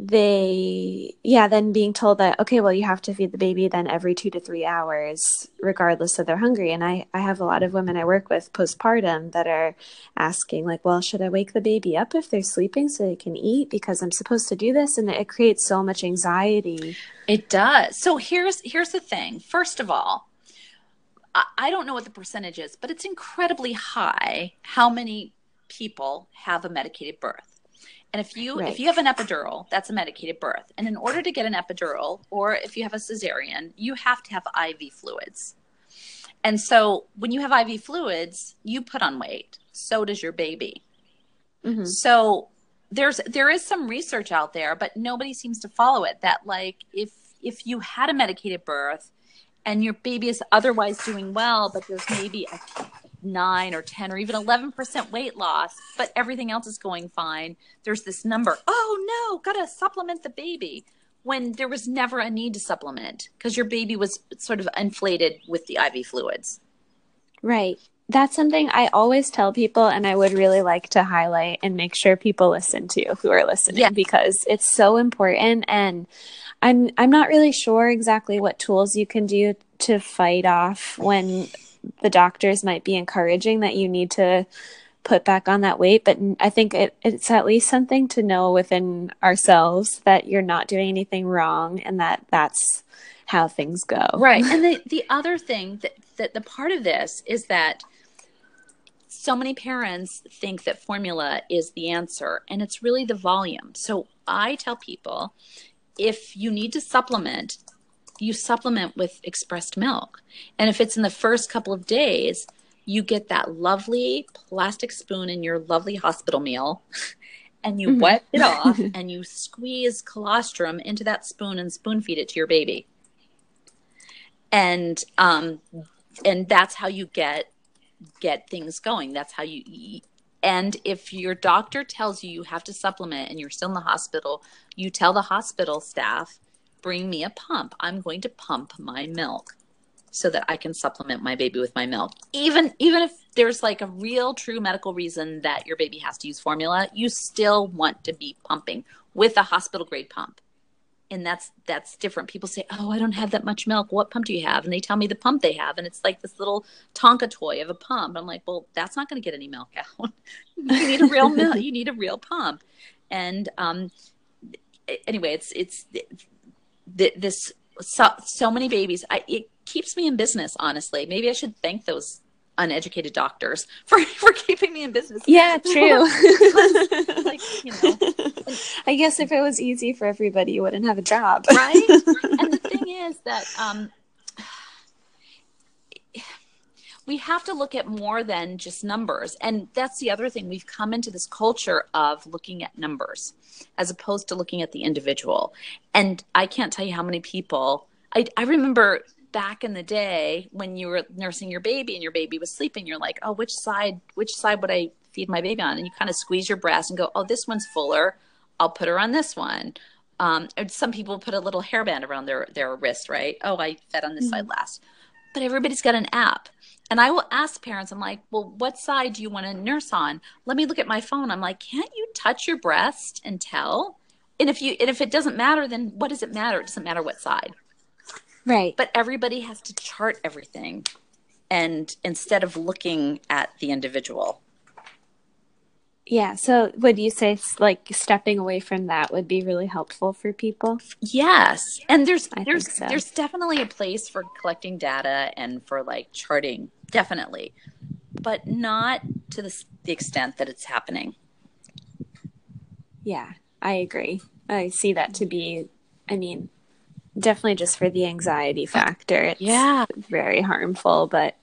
they yeah then being told that okay well you have to feed the baby then every two to three hours regardless of they're hungry. And i i have a lot of women i work with postpartum that are asking like well should i wake the baby up if they're sleeping so they can eat? Because i'm supposed to do this. And it creates so much anxiety. It does. So here's here's the thing. First of all I, I don't know what the percentage is but it's incredibly high how many people have a medicated birth and if you right. if you have an epidural, that's a medicated birth. And in order to get an epidural, or if you have a cesarean, you have to have IV fluids. And so when you have IV fluids, you put on weight. So does your baby. Mm-hmm. So there's there is some research out there, but nobody seems to follow it. That like if if you had a medicated birth and your baby is otherwise doing well, but there's maybe a nine or 10 or even 11% weight loss, but everything else is going fine, there's this number, oh no, gotta supplement the baby. When there was never a need to supplement because your baby was sort of inflated with the IV fluids. Right. That's something I always tell people, and I would really like to highlight and make sure people listen to who are listening Yeah. because it's so important. And I'm I'm not really sure exactly what tools you can do to fight off when the doctors might be encouraging that you need to put back on that weight. But I think it, it's at least something to know within ourselves that you're not doing anything wrong and that that's how things go. Right. And the, the other thing that, that the part of this is that so many parents think that formula is the answer and it's really the volume. So I tell people if you need to supplement, you supplement with expressed milk. And if it's in the first couple of days, you get that lovely plastic spoon in your lovely hospital meal and you Mhm. wipe it off and you squeeze colostrum into that spoon and spoon feed it to your baby and um and that's how you get get things going that's how you eat. and if your doctor tells you you have to supplement and you're still in the hospital you tell the hospital staff bring me a pump. I'm going to pump my milk so that i can supplement my baby with my milk. Even even if there's like a real true medical reason that your baby has to use formula you still want to be pumping with a hospital grade pump. And that's that's different. People say oh i don't have that much milk. What pump do you have? And they tell me the pump they have and it's like this little tonka toy of a pump. I'm like well that's not going to get any milk out. You need a real milk you need a real pump. And um anyway it's it's th- this so, so many babies. I, it keeps me in business honestly. Maybe i should thank those uneducated doctors for for keeping me in business. Yeah, true. like you know. I guess if it was easy for everybody, you wouldn't have a job. right? And the thing is that um we have to look at more than just numbers. And that's the other thing. We've come into this culture of looking at numbers as opposed to looking at the individual. And i can't tell you how many people i, I remember back in the day when you were nursing your baby and your baby was sleeping you're like oh which side which side would i feed my baby on? And you kind of squeeze your breast and go oh this one's fuller. I'll put her on this one. Um, some people put a little hairband around their their wrist right? Oh i fed on this side last but everybody's got an app. And i will ask parents i'm like well what side do you want to nurse on? Let me look at my phone. I'm like can't you touch your breast and tell? And if you and if it doesn't matter then what does it matter? It doesn't matter what side. Right. but everybody has to chart everything and instead of looking at the individual Yeah. So would you say like stepping away from that would be really helpful for people? yes and there's I there's so. there's definitely a place for collecting data and for like charting definitely but not to the, the extent that it's happening Yeah, I agree. I see that to be, I mean, definitely just for the anxiety factor. It's Yeah. very harmful, but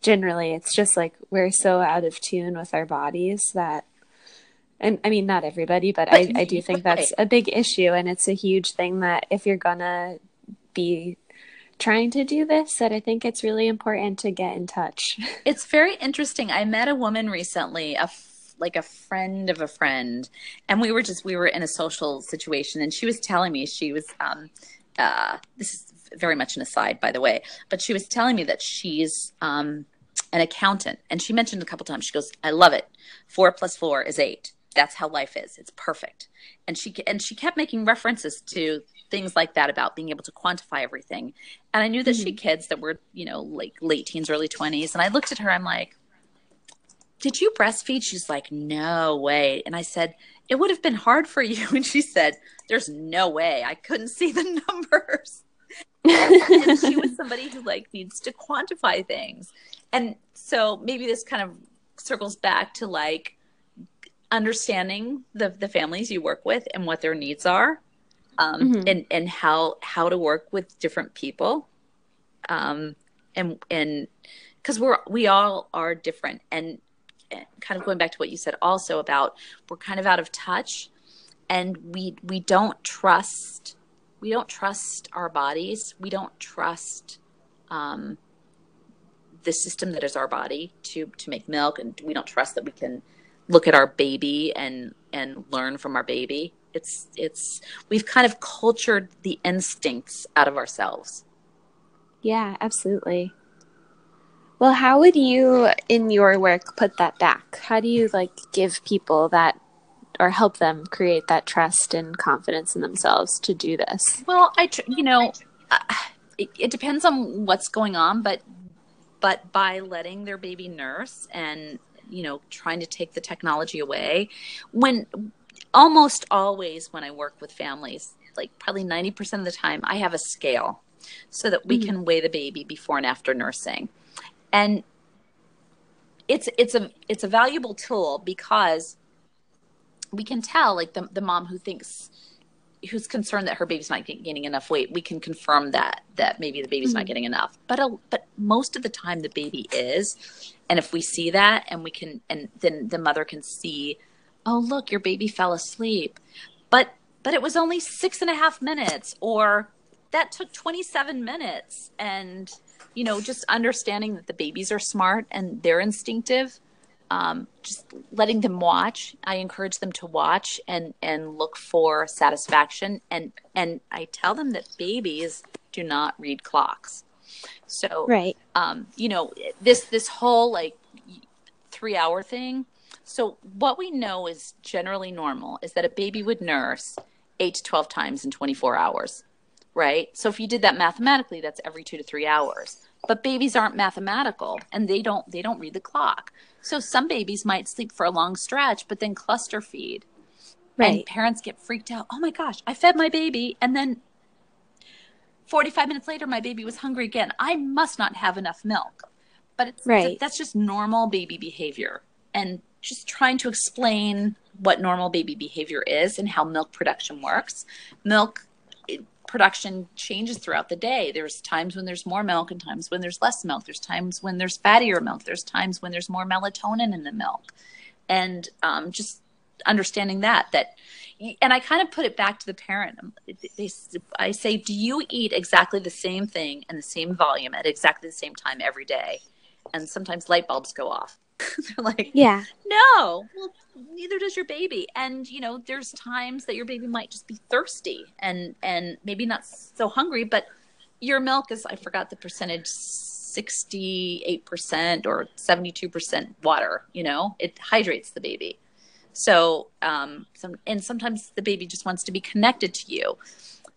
generally it's just like we're so out of tune with our bodies that and I mean not everybody, but, I, But- I do think right. that's a big issue and it's a huge thing that if you're gonna be trying to do this, that I think it's really important to get in touch. It's very interesting. I met a woman recently, a f- like a friend of a friend, and we were just we were in a social situation, and she was telling me she was um, uh, this is very much an aside, by the way, but she was telling me that she's um, an accountant, and she mentioned a couple times. She goes, "I love it. Four plus four is eight. That's how life is. It's perfect." And she and she kept making references to things like that about being able to quantify everything. And I knew that she had kids that were, you know, like late teens, early 20s. And I looked at her, I'm like, Did you breastfeed? She's like, No way. And I said, It would have been hard for you. And she said, There's no way. I couldn't see the numbers. and she was somebody who like needs to quantify things. And so maybe this kind of circles back to like understanding the the families you work with and what their needs are um, Mhm. and and how how to work with different people. Um, and and because we're we all are different. And and kind of going back to what you said also about we're kind of out of touch and we we don't trust we don't trust our bodies. We don't trust um, the system that is our body to to make milk and we don't trust that we can look at our baby and and learn from our baby. It's it's we've kind of cultured the instincts out of ourselves. Yeah absolutely. Well how would you in your work put that back? How do you like give people that or help them create that trust and confidence in themselves to do this? Well i tr- you know uh, it, it depends on what's going on but but by letting their baby nurse and you know trying to take the technology away when almost always when i work with families like probably 90% of the time i have a scale so that we mm-hmm. can weigh the baby before and after nursing and it's it's a it's a valuable tool because we can tell like the, the mom who thinks who's concerned that her baby's not gaining enough weight, we can confirm that that maybe the baby's mm-hmm. not getting enough. But a, but most of the time the baby is, and if we see that, and we can, and then the mother can see, oh look, your baby fell asleep, but but it was only six and a half minutes, or that took twenty seven minutes, and you know just understanding that the babies are smart and they're instinctive um, just letting them watch. I encourage them to watch and and look for satisfaction. And and I tell them that babies do not read clocks. So right, um, you know this this whole like three hour thing. So what we know is generally normal is that a baby would nurse eight to twelve times in twenty four hours, right? So if you did that mathematically, that's every two to three hours but babies aren't mathematical and they don't they don't read the clock so some babies might sleep for a long stretch but then cluster feed. Right. and parents get freaked out. Oh my gosh i fed my baby. And then 45 minutes later my baby was hungry again. I must not have enough milk. But it's right. that's just normal baby behavior. And just trying to explain what normal baby behavior is and how milk production works. Milk production changes throughout the day. There's times when there's more milk and times when there's less milk. There's times when there's fattier milk. There's times when there's more melatonin in the milk. And um, just understanding that, that, and I kind of put it back to the parent. They, I say, do you eat exactly the same thing and the same volume at exactly the same time every day? And sometimes light bulbs go off. They're like, yeah, no. Well, neither does your baby. And you know, there's times that your baby might just be thirsty and and maybe not so hungry, but your milk is I forgot the percentage 68% or 72% water, you know. It hydrates the baby. So, um some and sometimes the baby just wants to be connected to you.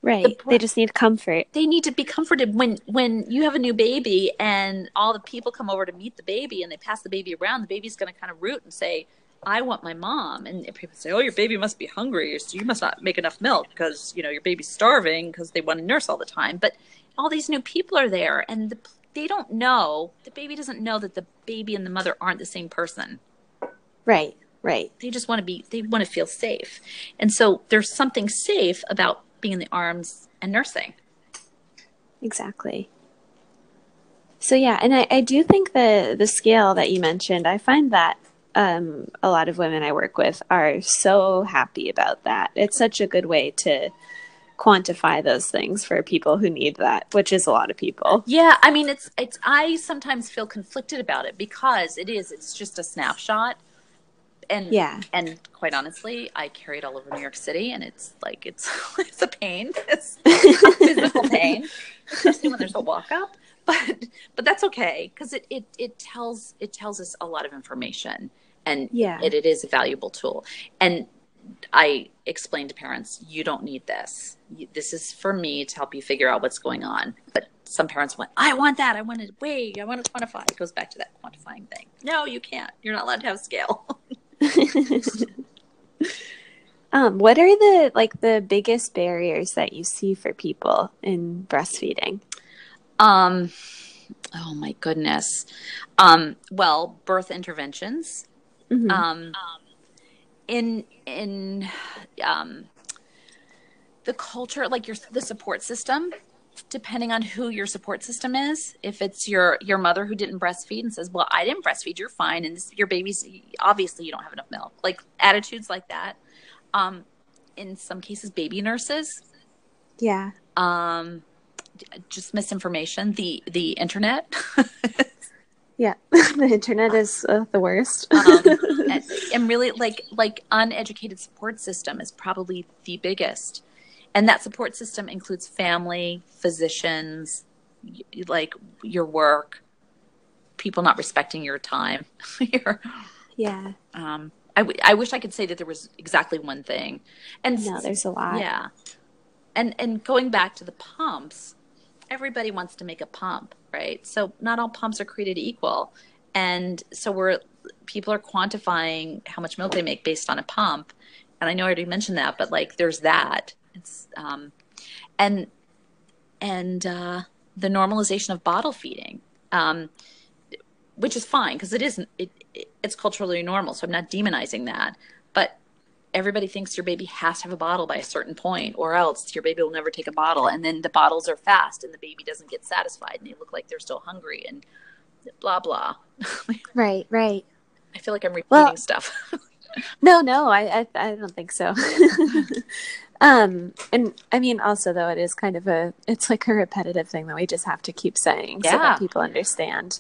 Right. The, they just need comfort. They need to be comforted when when you have a new baby and all the people come over to meet the baby and they pass the baby around, the baby's going to kind of root and say, "I want my mom." And people say, "Oh, your baby must be hungry, so you must not make enough milk because, you know, your baby's starving because they want to nurse all the time." But all these new people are there and the, they don't know, the baby doesn't know that the baby and the mother aren't the same person. Right. Right. They just want to be they want to feel safe. And so there's something safe about being in the arms and nursing. Exactly. So yeah, and I, I do think the the scale that you mentioned, I find that um, a lot of women I work with are so happy about that. It's such a good way to quantify those things for people who need that, which is a lot of people. Yeah, I mean it's it's I sometimes feel conflicted about it because it is it's just a snapshot and yeah. and quite honestly i carry it all over new york city and it's like it's it's a pain. It's a physical pain especially when there's a walk up but but that's okay because it, it it tells it tells us a lot of information and yeah. it, it is a valuable tool. And i explain to parents you don't need this. This is for me to help you figure out what's going on. But some parents went, i want that. I want to weigh i want to quantify. It goes back to that quantifying thing. No you can't. You're not allowed to have scale um, what are the like the biggest barriers that you see for people in breastfeeding? Um, oh my goodness. Um, well, birth interventions. Mm-hmm. Um, in in um, the culture, like your the support system depending on who your support system is if it's your your mother who didn't breastfeed and says well i didn't breastfeed you're fine and this, your baby's obviously you don't have enough milk like attitudes like that um, in some cases baby nurses Yeah. um just misinformation the the internet Yeah. the internet is uh, the worst. um, and, and really like like uneducated support system is probably the biggest and that support system includes family physicians y- like your work people not respecting your time. Your yeah. um I, w- I wish i could say that there was exactly one thing. And No, there's a lot. yeah. And and going back to the pumps everybody wants to make a pump right? So not all pumps are created equal. And so we're people are quantifying how much milk they make based on a pump. And i know i already mentioned that but like there's that it's um and and uh the normalization of bottle feeding um which is fine because it isn't it, it it's culturally normal so i'm not demonizing that but everybody thinks your baby has to have a bottle by a certain point or else your baby will never take a bottle and then the bottles are fast and the baby doesn't get satisfied and they look like they're still hungry and blah blah Right, right. i feel like i'm repeating Well- stuff No, no, I, I, I don't think so. um, and I mean, also though, it is kind of a, it's like a repetitive thing that we just have to keep saying so that people understand.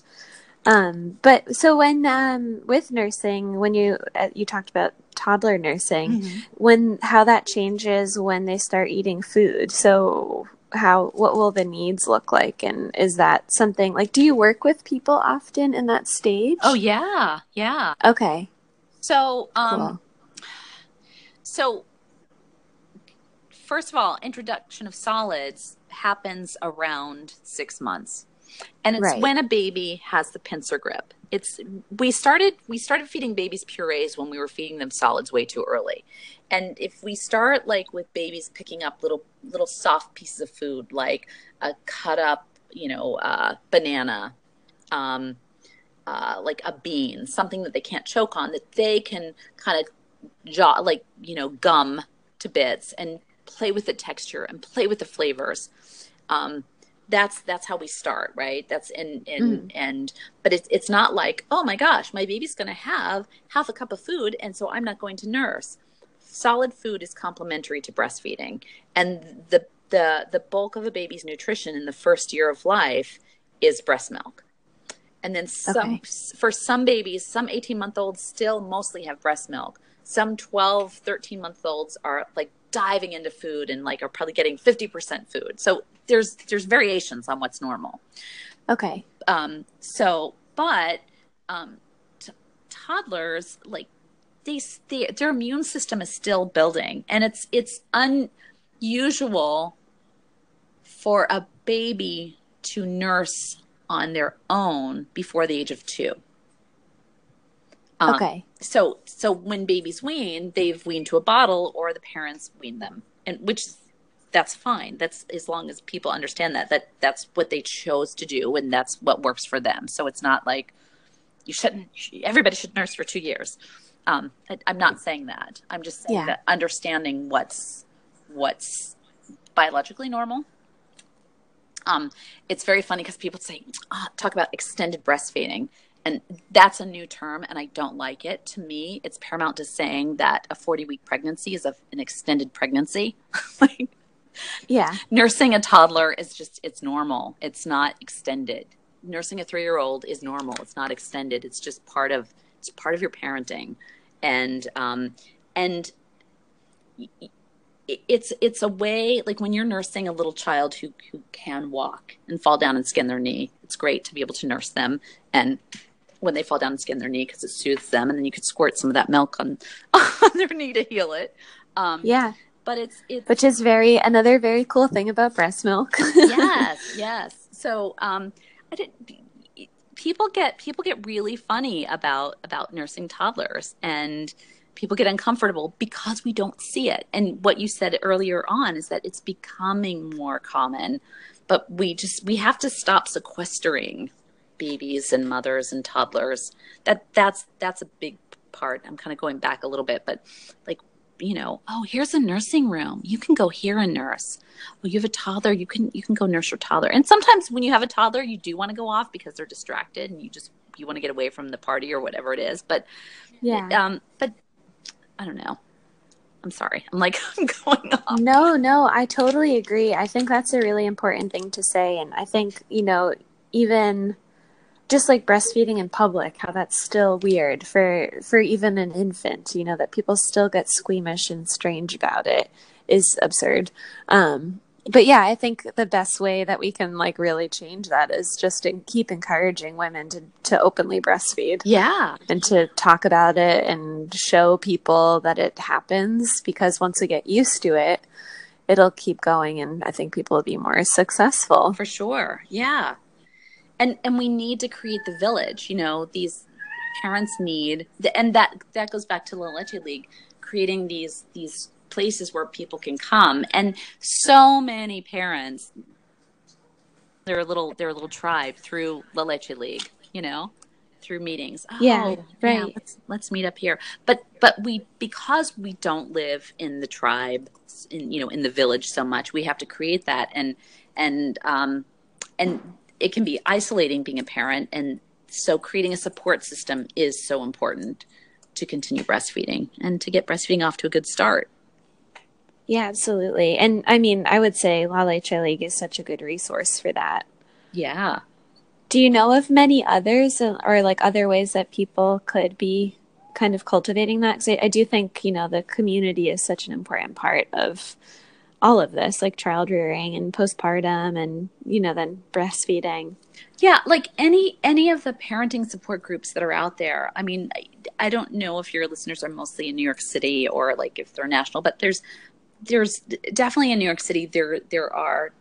Um, but so when, um, with nursing, when you, uh, you talked about toddler nursing, when, how that changes when they start eating food. So how, what will the needs look like? And is that something like, do you work with people often in that stage? oh yeah yeah okay. so um Cool. So, first of all, introduction of solids happens around six months, and it's Right. when a baby has the pincer grip. It's we started we started feeding babies purees when we were feeding them solids way too early, and if we start like with babies picking up little little soft pieces of food like a cut up you know uh, banana. Um, uh, like a bean, something that they can't choke on, that they can kind of jaw like you know gum to bits and play with the texture and play with the flavors. Um that's that's how we start right? That's in in and but it's it's not like oh my gosh my baby's going to have half a cup of food and so i'm not going to nurse. Solid food is complementary to breastfeeding. And the the the bulk of a baby's nutrition in the first year of life is breast milk. And then some Okay. for some babies some 18 month olds still mostly have breast milk. Some 12 13 month olds are like diving into food and like are probably getting 50% food so there's there's variations on what's normal Okay. um so but um t- toddlers like they, they their immune system is still building and it's it's unusual for a baby to nurse on their own before the age of 2 Um, Okay. So so when babies wean they've weaned to a bottle or the parents wean them. And which that's fine. That's as long as people understand that that that's what they chose to do and that's what works for them. So it's not like you shouldn't everybody should nurse for two years. Um I, i'm not saying that. I'm just saying Yeah. that understanding what's what's biologically normal. Um it's very funny because people say oh, talk about extended breastfeeding and that's a new term and i don't like it. To me it's paramount to saying that a 40 week pregnancy is a, an extended pregnancy. Like Yeah. nursing a toddler is just it's normal. It's not extended. Nursing a three year old is normal. It's not extended. It's just part of it's part of your parenting. And um and it's it's a way like when you're nursing a little child who who can walk and fall down and skin their knee it's great to be able to nurse them and when they fall down and skin their knee because it soothes them and then you could squirt some of that milk on on their knee to heal it um Yeah. but it's it's Which is very another very cool thing about breast milk. yes, yes. So um, I didn't. People get people get really funny about about nursing toddlers, and people get uncomfortable because we don't see it. And what you said earlier on is that it's becoming more common, but we just we have to stop sequestering babies and mothers and toddlers. That that's that's a big part. I'm kind of going back a little bit, but like you know, oh, here's a nursing room. You can go here and nurse. Oh, you have a toddler. You can you can go nurse your toddler. And sometimes when you have a toddler, you do want to go off because they're distracted and you just you want to get away from the party or whatever it is. But yeah. um, but I don't know. I'm sorry. I'm like I'm going off. No, no, I totally agree. I think that's a really important thing to say and I think, you know, even just like breastfeeding in public, how that's still weird for for even an infant, you know, that people still get squeamish and strange about it is absurd. Um but yeah, I think the best way that we can like really change that is just to keep encouraging women to to openly breastfeed. Yeah. And to talk about it and show people that it happens because once we get used to it, it'll keep going and I think people will be more successful. For sure. Yeah. And and we need to create the village, you know, these parents need and that that goes back to La Leche League, creating these these places where people can come and so many parents they're a little they're a little tribe through La Leche League, you know, through meetings. Oh, Yeah, right. let's let's meet up here. But but we because we don't live in the tribe, in you know, in the village so much, we have to create that and and um and it can be isolating being a parent and so creating a support system is so important to continue breastfeeding and to get breastfeeding off to a good start. Yeah, absolutely. And I mean, I would say La Leche League is such a good resource for that. Yeah. Do you know of many others uh, or like other ways that people could be kind of cultivating that? Because I, I do think, you know, the community is such an important part of all of this, like child rearing and postpartum and, you know, then breastfeeding. Yeah, like any any of the parenting support groups that are out there. I mean, I, I don't know if your listeners are mostly in New York City or like if they're national, but there's there's definitely in New York City there there are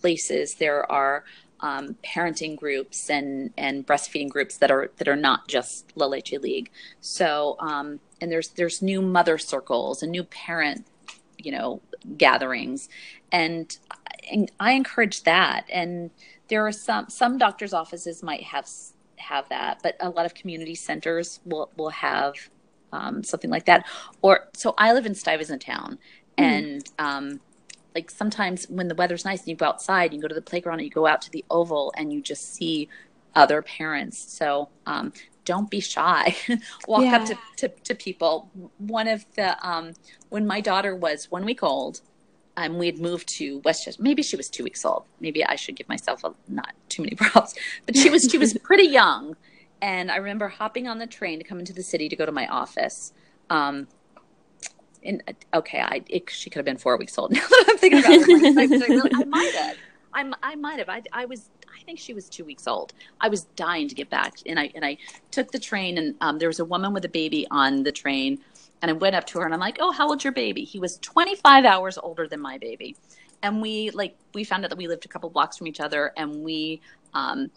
places there are um, parenting groups and and breastfeeding groups that are that are not just La Leche League. So um, and there's there's new mother circles and new parent you know gatherings. And, and I encourage that. And there are some some doctors offices might have have that but a lot of community centers will will have um, something like that. Or so I live in Stuyvesant town. And um, like sometimes when the weather's nice and you go outside, you go to the playground, and you go out to the oval, and you just see other parents. So um, don't be shy. Walk Yeah. up to, to, to people. One of the um, when my daughter was one week old, um, we had moved to Westchester. Maybe she was two weeks old. Maybe I should give myself a, not too many props, but she was she was pretty young. And I remember hopping on the train to come into the city to go to my office. Um, and uh, okay, I it, she could have been four weeks old. Now that I'm thinking about it, like, I, really- I might have. I'm, I might have. I, I was. I think she was two weeks old. I was dying to get back, and I and I took the train, and um, there was a woman with a baby on the train, and I went up to her, and I'm like, "Oh, how old's your baby?" He was 25 hours older than my baby, and we like we found out that we lived a couple blocks from each other, and we um,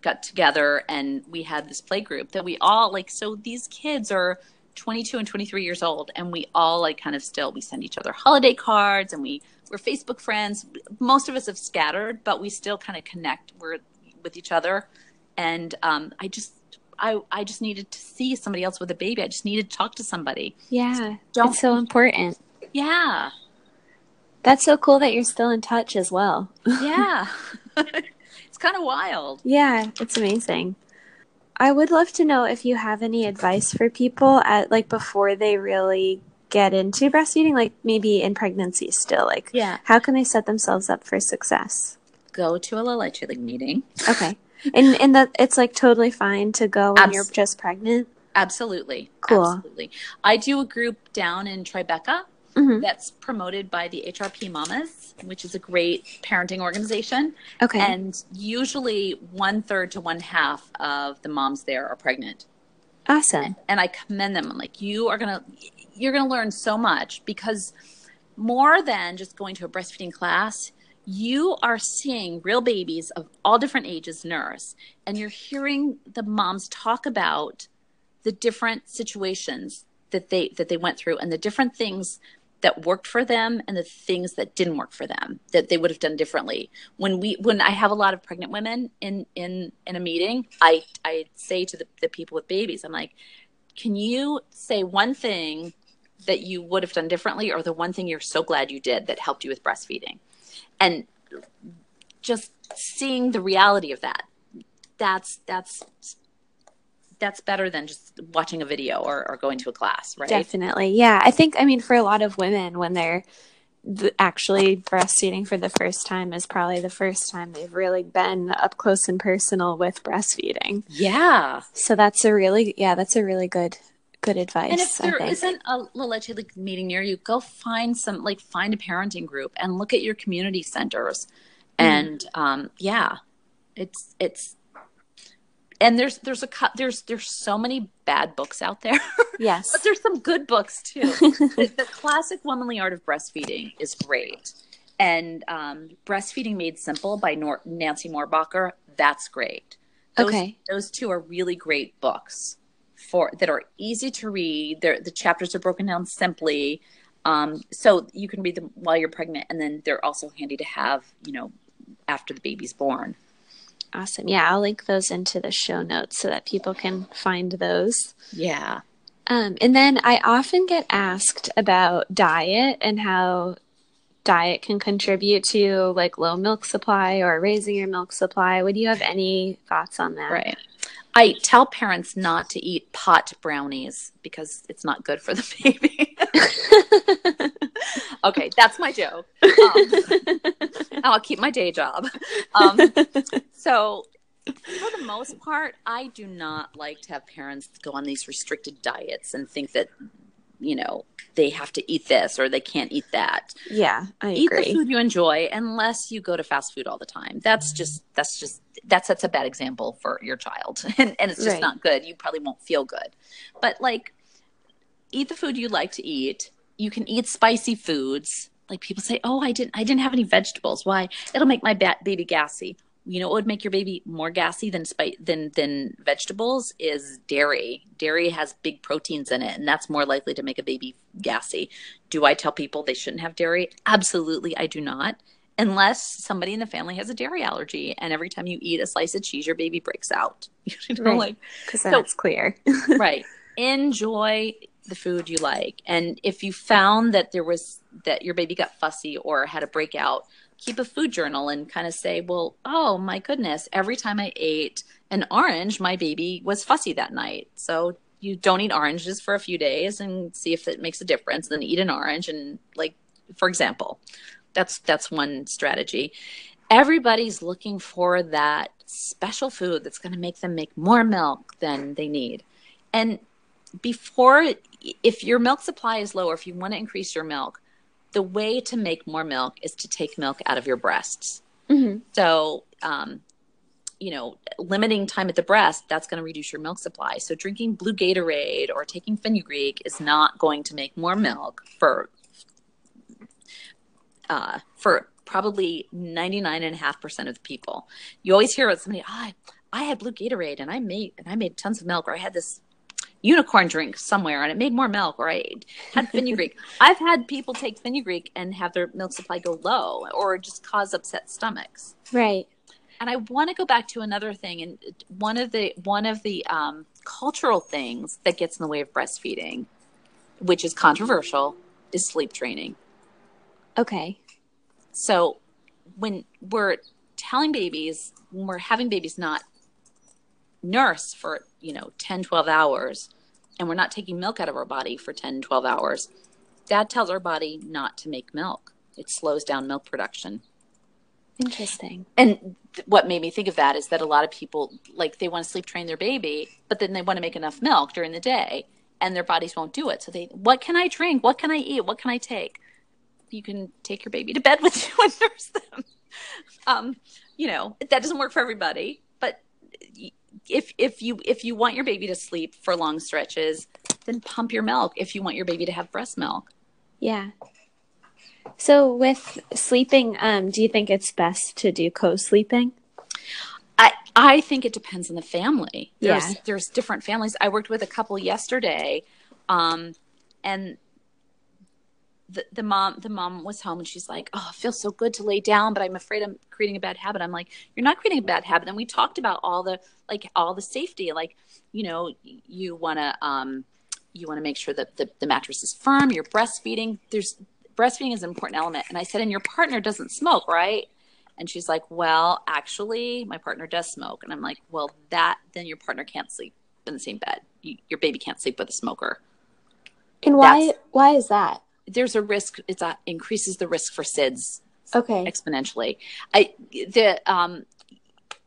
got together, and we had this play group that we all like. So these kids are 22 and 23 years old and we all like kind of still we send each other holiday cards and we we're facebook friends. Most of us have scattered but we still kind of connect. We're with each other. And um, i just I, I just needed to see somebody else with a baby. I just needed to talk to somebody. Yeah, Don't- it's so important. yeah. That's so cool that you're still in touch as well. yeah. It's kind of wild. Yeah, it's amazing. I would love to know if you have any advice for people at like before they really get into breastfeeding, like maybe in pregnancy still. Like, yeah how can they set themselves up for success? go to a League meeting Okay, and and that it's like totally fine to go when you're just pregnant. absolutely Cool. absolutely i do a group down in tribeca hmm that's promoted by the HRP Mamas, which is a great parenting organization. Okay, And usually one third to one half of the moms there are pregnant. awesome. And I commend them. I'm like, you are gonna you're gonna learn so much because more than just going to a breastfeeding class, you are seeing real babies of all different ages nurse, and you're hearing the moms talk about the different situations that they that they went through and the different things that worked for them and the things that didn't work for them that they would have done differently. When we when i have a lot of pregnant women in in in a meeting i i say to the, the people with babies i'm like can you say one thing that you would have done differently or the one thing you're so glad you did that helped you with breastfeeding and just seeing the reality of that that's that's that's better than just watching a video or, or going to a class, right? Definitely. Yeah. I think, I mean, for a lot of women, when they're th- actually breastfeeding for the first time, is probably the first time they've really been up close and personal with breastfeeding. Yeah. So that's a really, yeah, that's a really good, good advice. And if there not a like meeting near you, go find some like find a parenting group and look at your community centers. Mm. And um, yeah, it's it's and there's there's a cut there's there's so many bad books out there, yes. but there's some good books too. the, the classic Womanly Art of Breastfeeding is great, and um, Breastfeeding Made Simple by Nor- Nancy Mohrbacher that's great. Those, Okay. those two are really great books for that are easy to read. They're, the chapters are broken down simply, um, so you can read them while you're pregnant, and then they're also handy to have, you know, after the baby's born. Awesome. Yeah. I'll link those into the show notes so that people can find those. Yeah. Um, and then I often get asked about diet and how diet can contribute to like low milk supply or raising your milk supply. Would you have any thoughts on that? Right. I tell parents not to eat pot brownies because it's not good for the baby. okay, that's my joke. Um, I'll keep my day job. Um, so, for the most part, I do not like to have parents go on these restricted diets and think that, you know, they have to eat this or they can't eat that. Yeah, I Eat agree. the food you enjoy unless you go to fast food all the time. That's just that's just that sets a bad example for your child. And and it's just Right. not good. You probably won't feel good. But like eat the food you like to eat. You can eat spicy foods. Like people say, "Oh, I didn't I didn't have any vegetables. Why? It'll make my ba- baby gassy." You know what would make your baby more gassy than spi- than than vegetables is dairy. Dairy has big proteins in it, and that's more likely to make a baby gassy. Do I tell people they shouldn't have dairy? Absolutely, I do not. Unless somebody in the family has a dairy allergy, and every time you eat a slice of cheese, your baby breaks out. You know, Right. like Because So- that's clear. right enjoy the food you like and if you found that there was that your baby got fussy or had a breakout keep a food journal and kind of say well oh my goodness every time i ate an orange my baby was fussy that night. So you don't eat oranges for a few days and see if it makes a difference then eat an orange and like for example that's that's one strategy. Everybody's looking for that special food that's going to make them make more milk than they need. And before if your milk supply is low or if you want to increase your milk the way to make more milk is to take milk out of your breasts. Hmm so um, you know limiting time at the breast that's going to reduce your milk supply. So drinking blue gatorade or taking fenugreek is not going to make more milk for uh, for probably 99.5% of the people. You always hear about somebody oh, I, I had blue gatorade and i made and i made tons of milk or i had this unicorn drink somewhere and it made more milk or I had fenugreek. I've had people take fenugreek and have their milk supply go low or just cause upset stomachs. Right. And I want to go back to another thing and one of the one of the um, cultural things that gets in the way of breastfeeding, which is controversial, is sleep training. Okay. So when we're telling babies, when we're having babies not nurse for, you know, 10, 12 hours, and we're not taking milk out of our body for 10, 12 hours, that tells our body not to make milk. It slows down milk production. Interesting. And th- what made me think of that is that a lot of people, like, they want to sleep train their baby, but then they want to make enough milk during the day, and their bodies won't do it. So they, what can I drink? What can I eat? What can I take? You can take your baby to bed with you and nurse them. Um, you know, that doesn't work for everybody, if if you if you want your baby to sleep for long stretches, then pump your milk. If you want your baby to have breast milk, Yeah. So with sleeping, um, do you think it's best to do co-sleeping? I I think it depends on the family. There's Yeah. there's different families. I worked with a couple yesterday, um, and the the mom the mom was home and she's like, "Oh, it feels so good to lay down, but I'm afraid I'm creating a bad habit." I'm like, "You're not creating a bad habit." And we talked about all the like all the safety, like you know, you want to um, you want to make sure that the, the mattress is firm. You're breastfeeding. There's breastfeeding is an important element. And I said, "And your partner doesn't smoke, right?" And she's like, "Well, actually, my partner does smoke." And I'm like, "Well, that then your partner can't sleep in the same bed. You, your baby can't sleep with a smoker. And why That's- why is that? There's a risk. It's a, increases the risk for SIDS Okay. exponentially. I the um,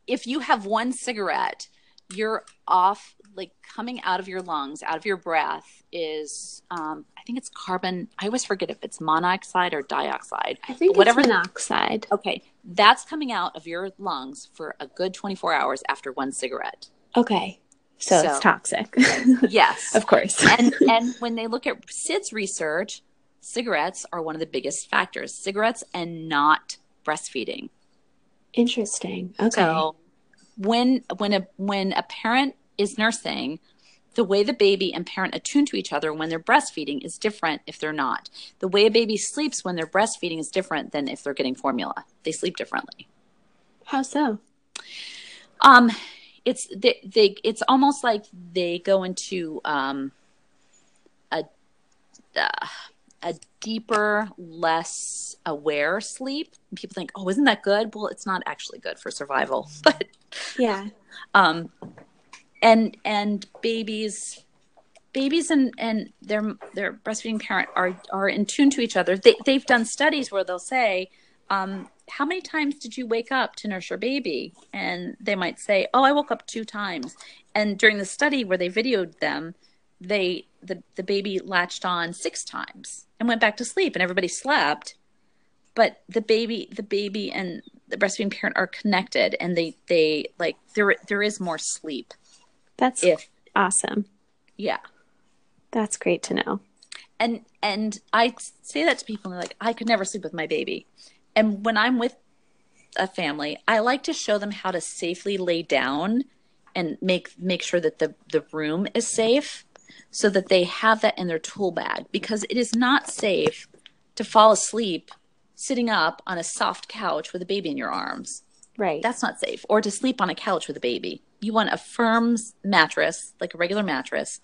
if you have one cigarette, you're off like coming out of your lungs, out of your breath is um, I think it's carbon. I always forget if it's monoxide or dioxide. I think Whatever- it's monoxide. Okay, that's coming out of your lungs for a good 24 hours after one cigarette. Okay. So, So- it's toxic. Yes. of course. and and when they look at SIDS research, cigarettes are one of the biggest factors. Cigarettes and not breastfeeding. Interesting. Okay. So when when a when a parent is nursing, the way the baby and parent attune to each other when they're breastfeeding is different if they're not. The way a baby sleeps when they're breastfeeding is different than if they're getting formula. They sleep differently. How so? Um, it's they, they it's almost like they go into um a uh, a deeper, less aware sleep. People think, "Oh, isn't that good?" Well, it's not actually good for survival, but Yeah. um and and babies babies and and their their breastfeeding parent are are in tune to each other they, they've done studies where they'll say um how many times did you wake up to nurse your baby and they might say oh i woke up two times and during the study where they videoed them they the, the baby latched on six times and went back to sleep and everybody slept. But the baby the baby and the breastfeeding parent are connected and they they like there there is more sleep. That's if awesome. yeah. That's great to know. and and i say that to people and they're like i could never sleep with my baby. And when i'm with a family i like to show them how to safely lay down and make make sure that the the room is safe so that they have that in their tool bag because it is not safe to fall asleep sitting up on a soft couch with a baby in your arms. Right. that's not safe. Or to sleep on a couch with a baby. You want a firm mattress like a regular mattress.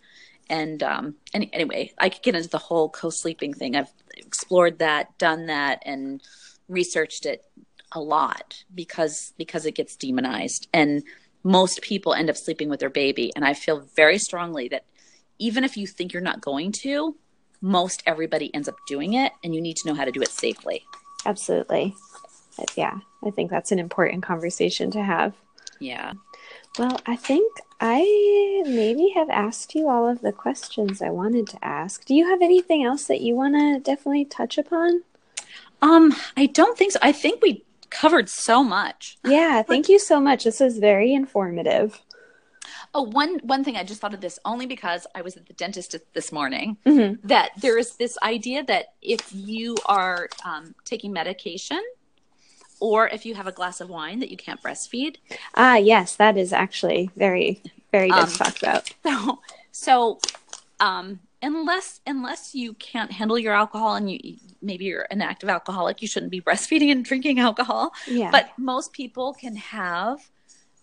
And um any, anyway i could get into the whole co-sleeping thing. I've explored that done that and researched it a lot because because it gets demonized. And most people end up sleeping with their baby. And i feel very strongly that even if you think you're not going to most everybody ends up doing it and you need to know how to do it safely Absolutely. Uh, Yeah. I think that's an important conversation to have. yeah Well, I think I maybe have asked you all of the questions I wanted to ask. Do you have anything else that you want to definitely touch upon? Um, I don't think so. I think we covered so much. Yeah, thank you so much. This was very informative. Oh, one one thing I just thought of this only because I was at the dentist this morning. Mm-hmm. That there is this idea that if you are um, taking medication, or if you have a glass of wine, that you can't breastfeed. Ah, yes, that is actually very, very good Um, to talk about. So, so um, unless unless you can't handle your alcohol and you maybe you're an active alcoholic, you shouldn't be breastfeeding and drinking alcohol. Yeah. But most people can have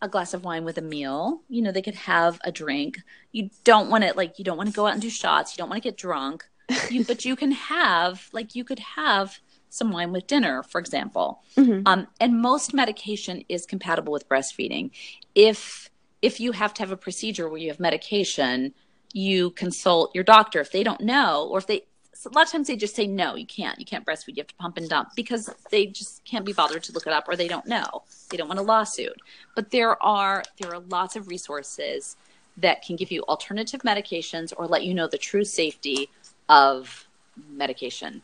a glass of wine with a meal. You know, they could have a drink. You don't want to like you don't want to go out and do shots. You don't want to get drunk. You but you can have like you could have some wine with dinner, for example. Mhm. Um, and most medication is compatible with breastfeeding. If if you have to have a procedure where you have medication, you consult your doctor. If they don't know, or if they a lot of times they just say no, you can't, you can't breastfeed, you have to pump and dump because they just can't be bothered to look it up or they don't know. They don't want a lawsuit. But there are there are lots of resources that can give you alternative medications or let you know the true safety of medication.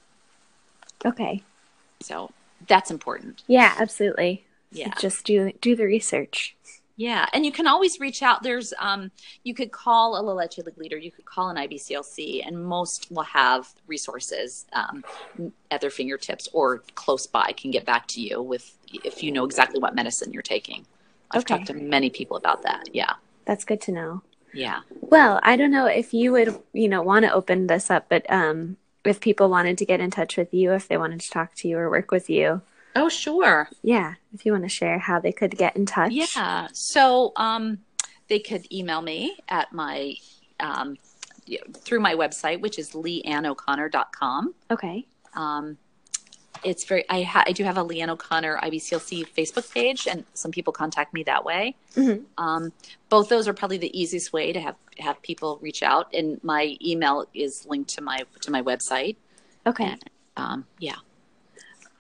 okay. So that's important. Yeah, absolutely. Yeah. Just do do the research. Yeah, and you can always reach out. There's, um, you could call a La Leche League leader. You could call an IBCLC, and most will have resources um, at their fingertips or close by. Can get back to you with if you know exactly what medicine you're taking. I've Okay. talked to many people about that. Yeah, That's good to know. yeah. Well, I don't know if you would, you know, want to open this up, but um if people wanted to get in touch with you, if they wanted to talk to you or work with you, Oh, sure. yeah, if you want to share how they could get in touch. Yeah. So um, they could email me at my um, through my website, which is leanneoconnor.com. Okay. Um, it's very. I ha- I do have a Leanne O'Connor IBCLC Facebook page, and some people contact me that way. Mhm. Um, both those are probably the easiest way to have have people reach out, and my email is linked to my to my website. Okay. And, um, yeah,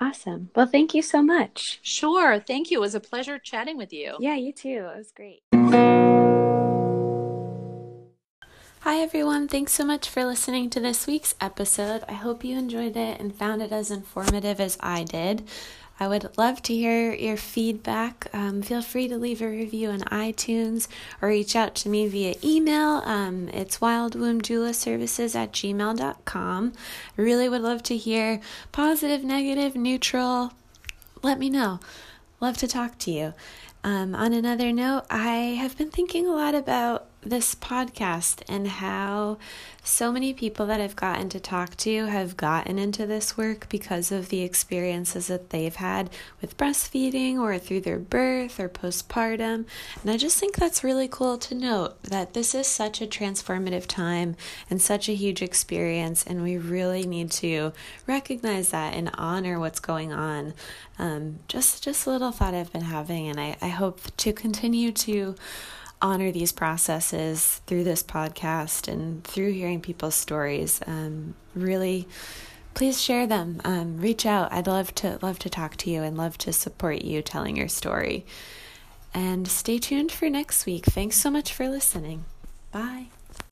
Awesome. Well, thank you so much. sure. Thank you. It was a pleasure chatting with you. Yeah, you too. It was great. Hi, everyone. Thanks so much for listening to this week's episode. I hope you enjoyed it and found it as informative as I did. I would love to hear your feedback. Um, feel free to leave a review on iTunes or reach out to me via email. Um, it's wildwombdoulaservices at gmail.com. I really would love to hear positive, negative, neutral. Let me know. Love to talk to you. Um, on another note, I have been thinking a lot about this podcast and how so many people that I've gotten to talk to have gotten into this work because of the experiences that they've had with breastfeeding or through their birth or postpartum. And I just think that's really cool to note that this is such a transformative time and such a huge experience, and we really need to recognize that and honor what's going on. Um, just, just a little thought I've been having, and I, I hope to continue to honor these processes through this podcast and through hearing people's stories. Um, really, please share them. Um, reach out. I'd love to love to talk to you and love to support you telling your story. And stay tuned for next week. Thanks so much for listening. Bye.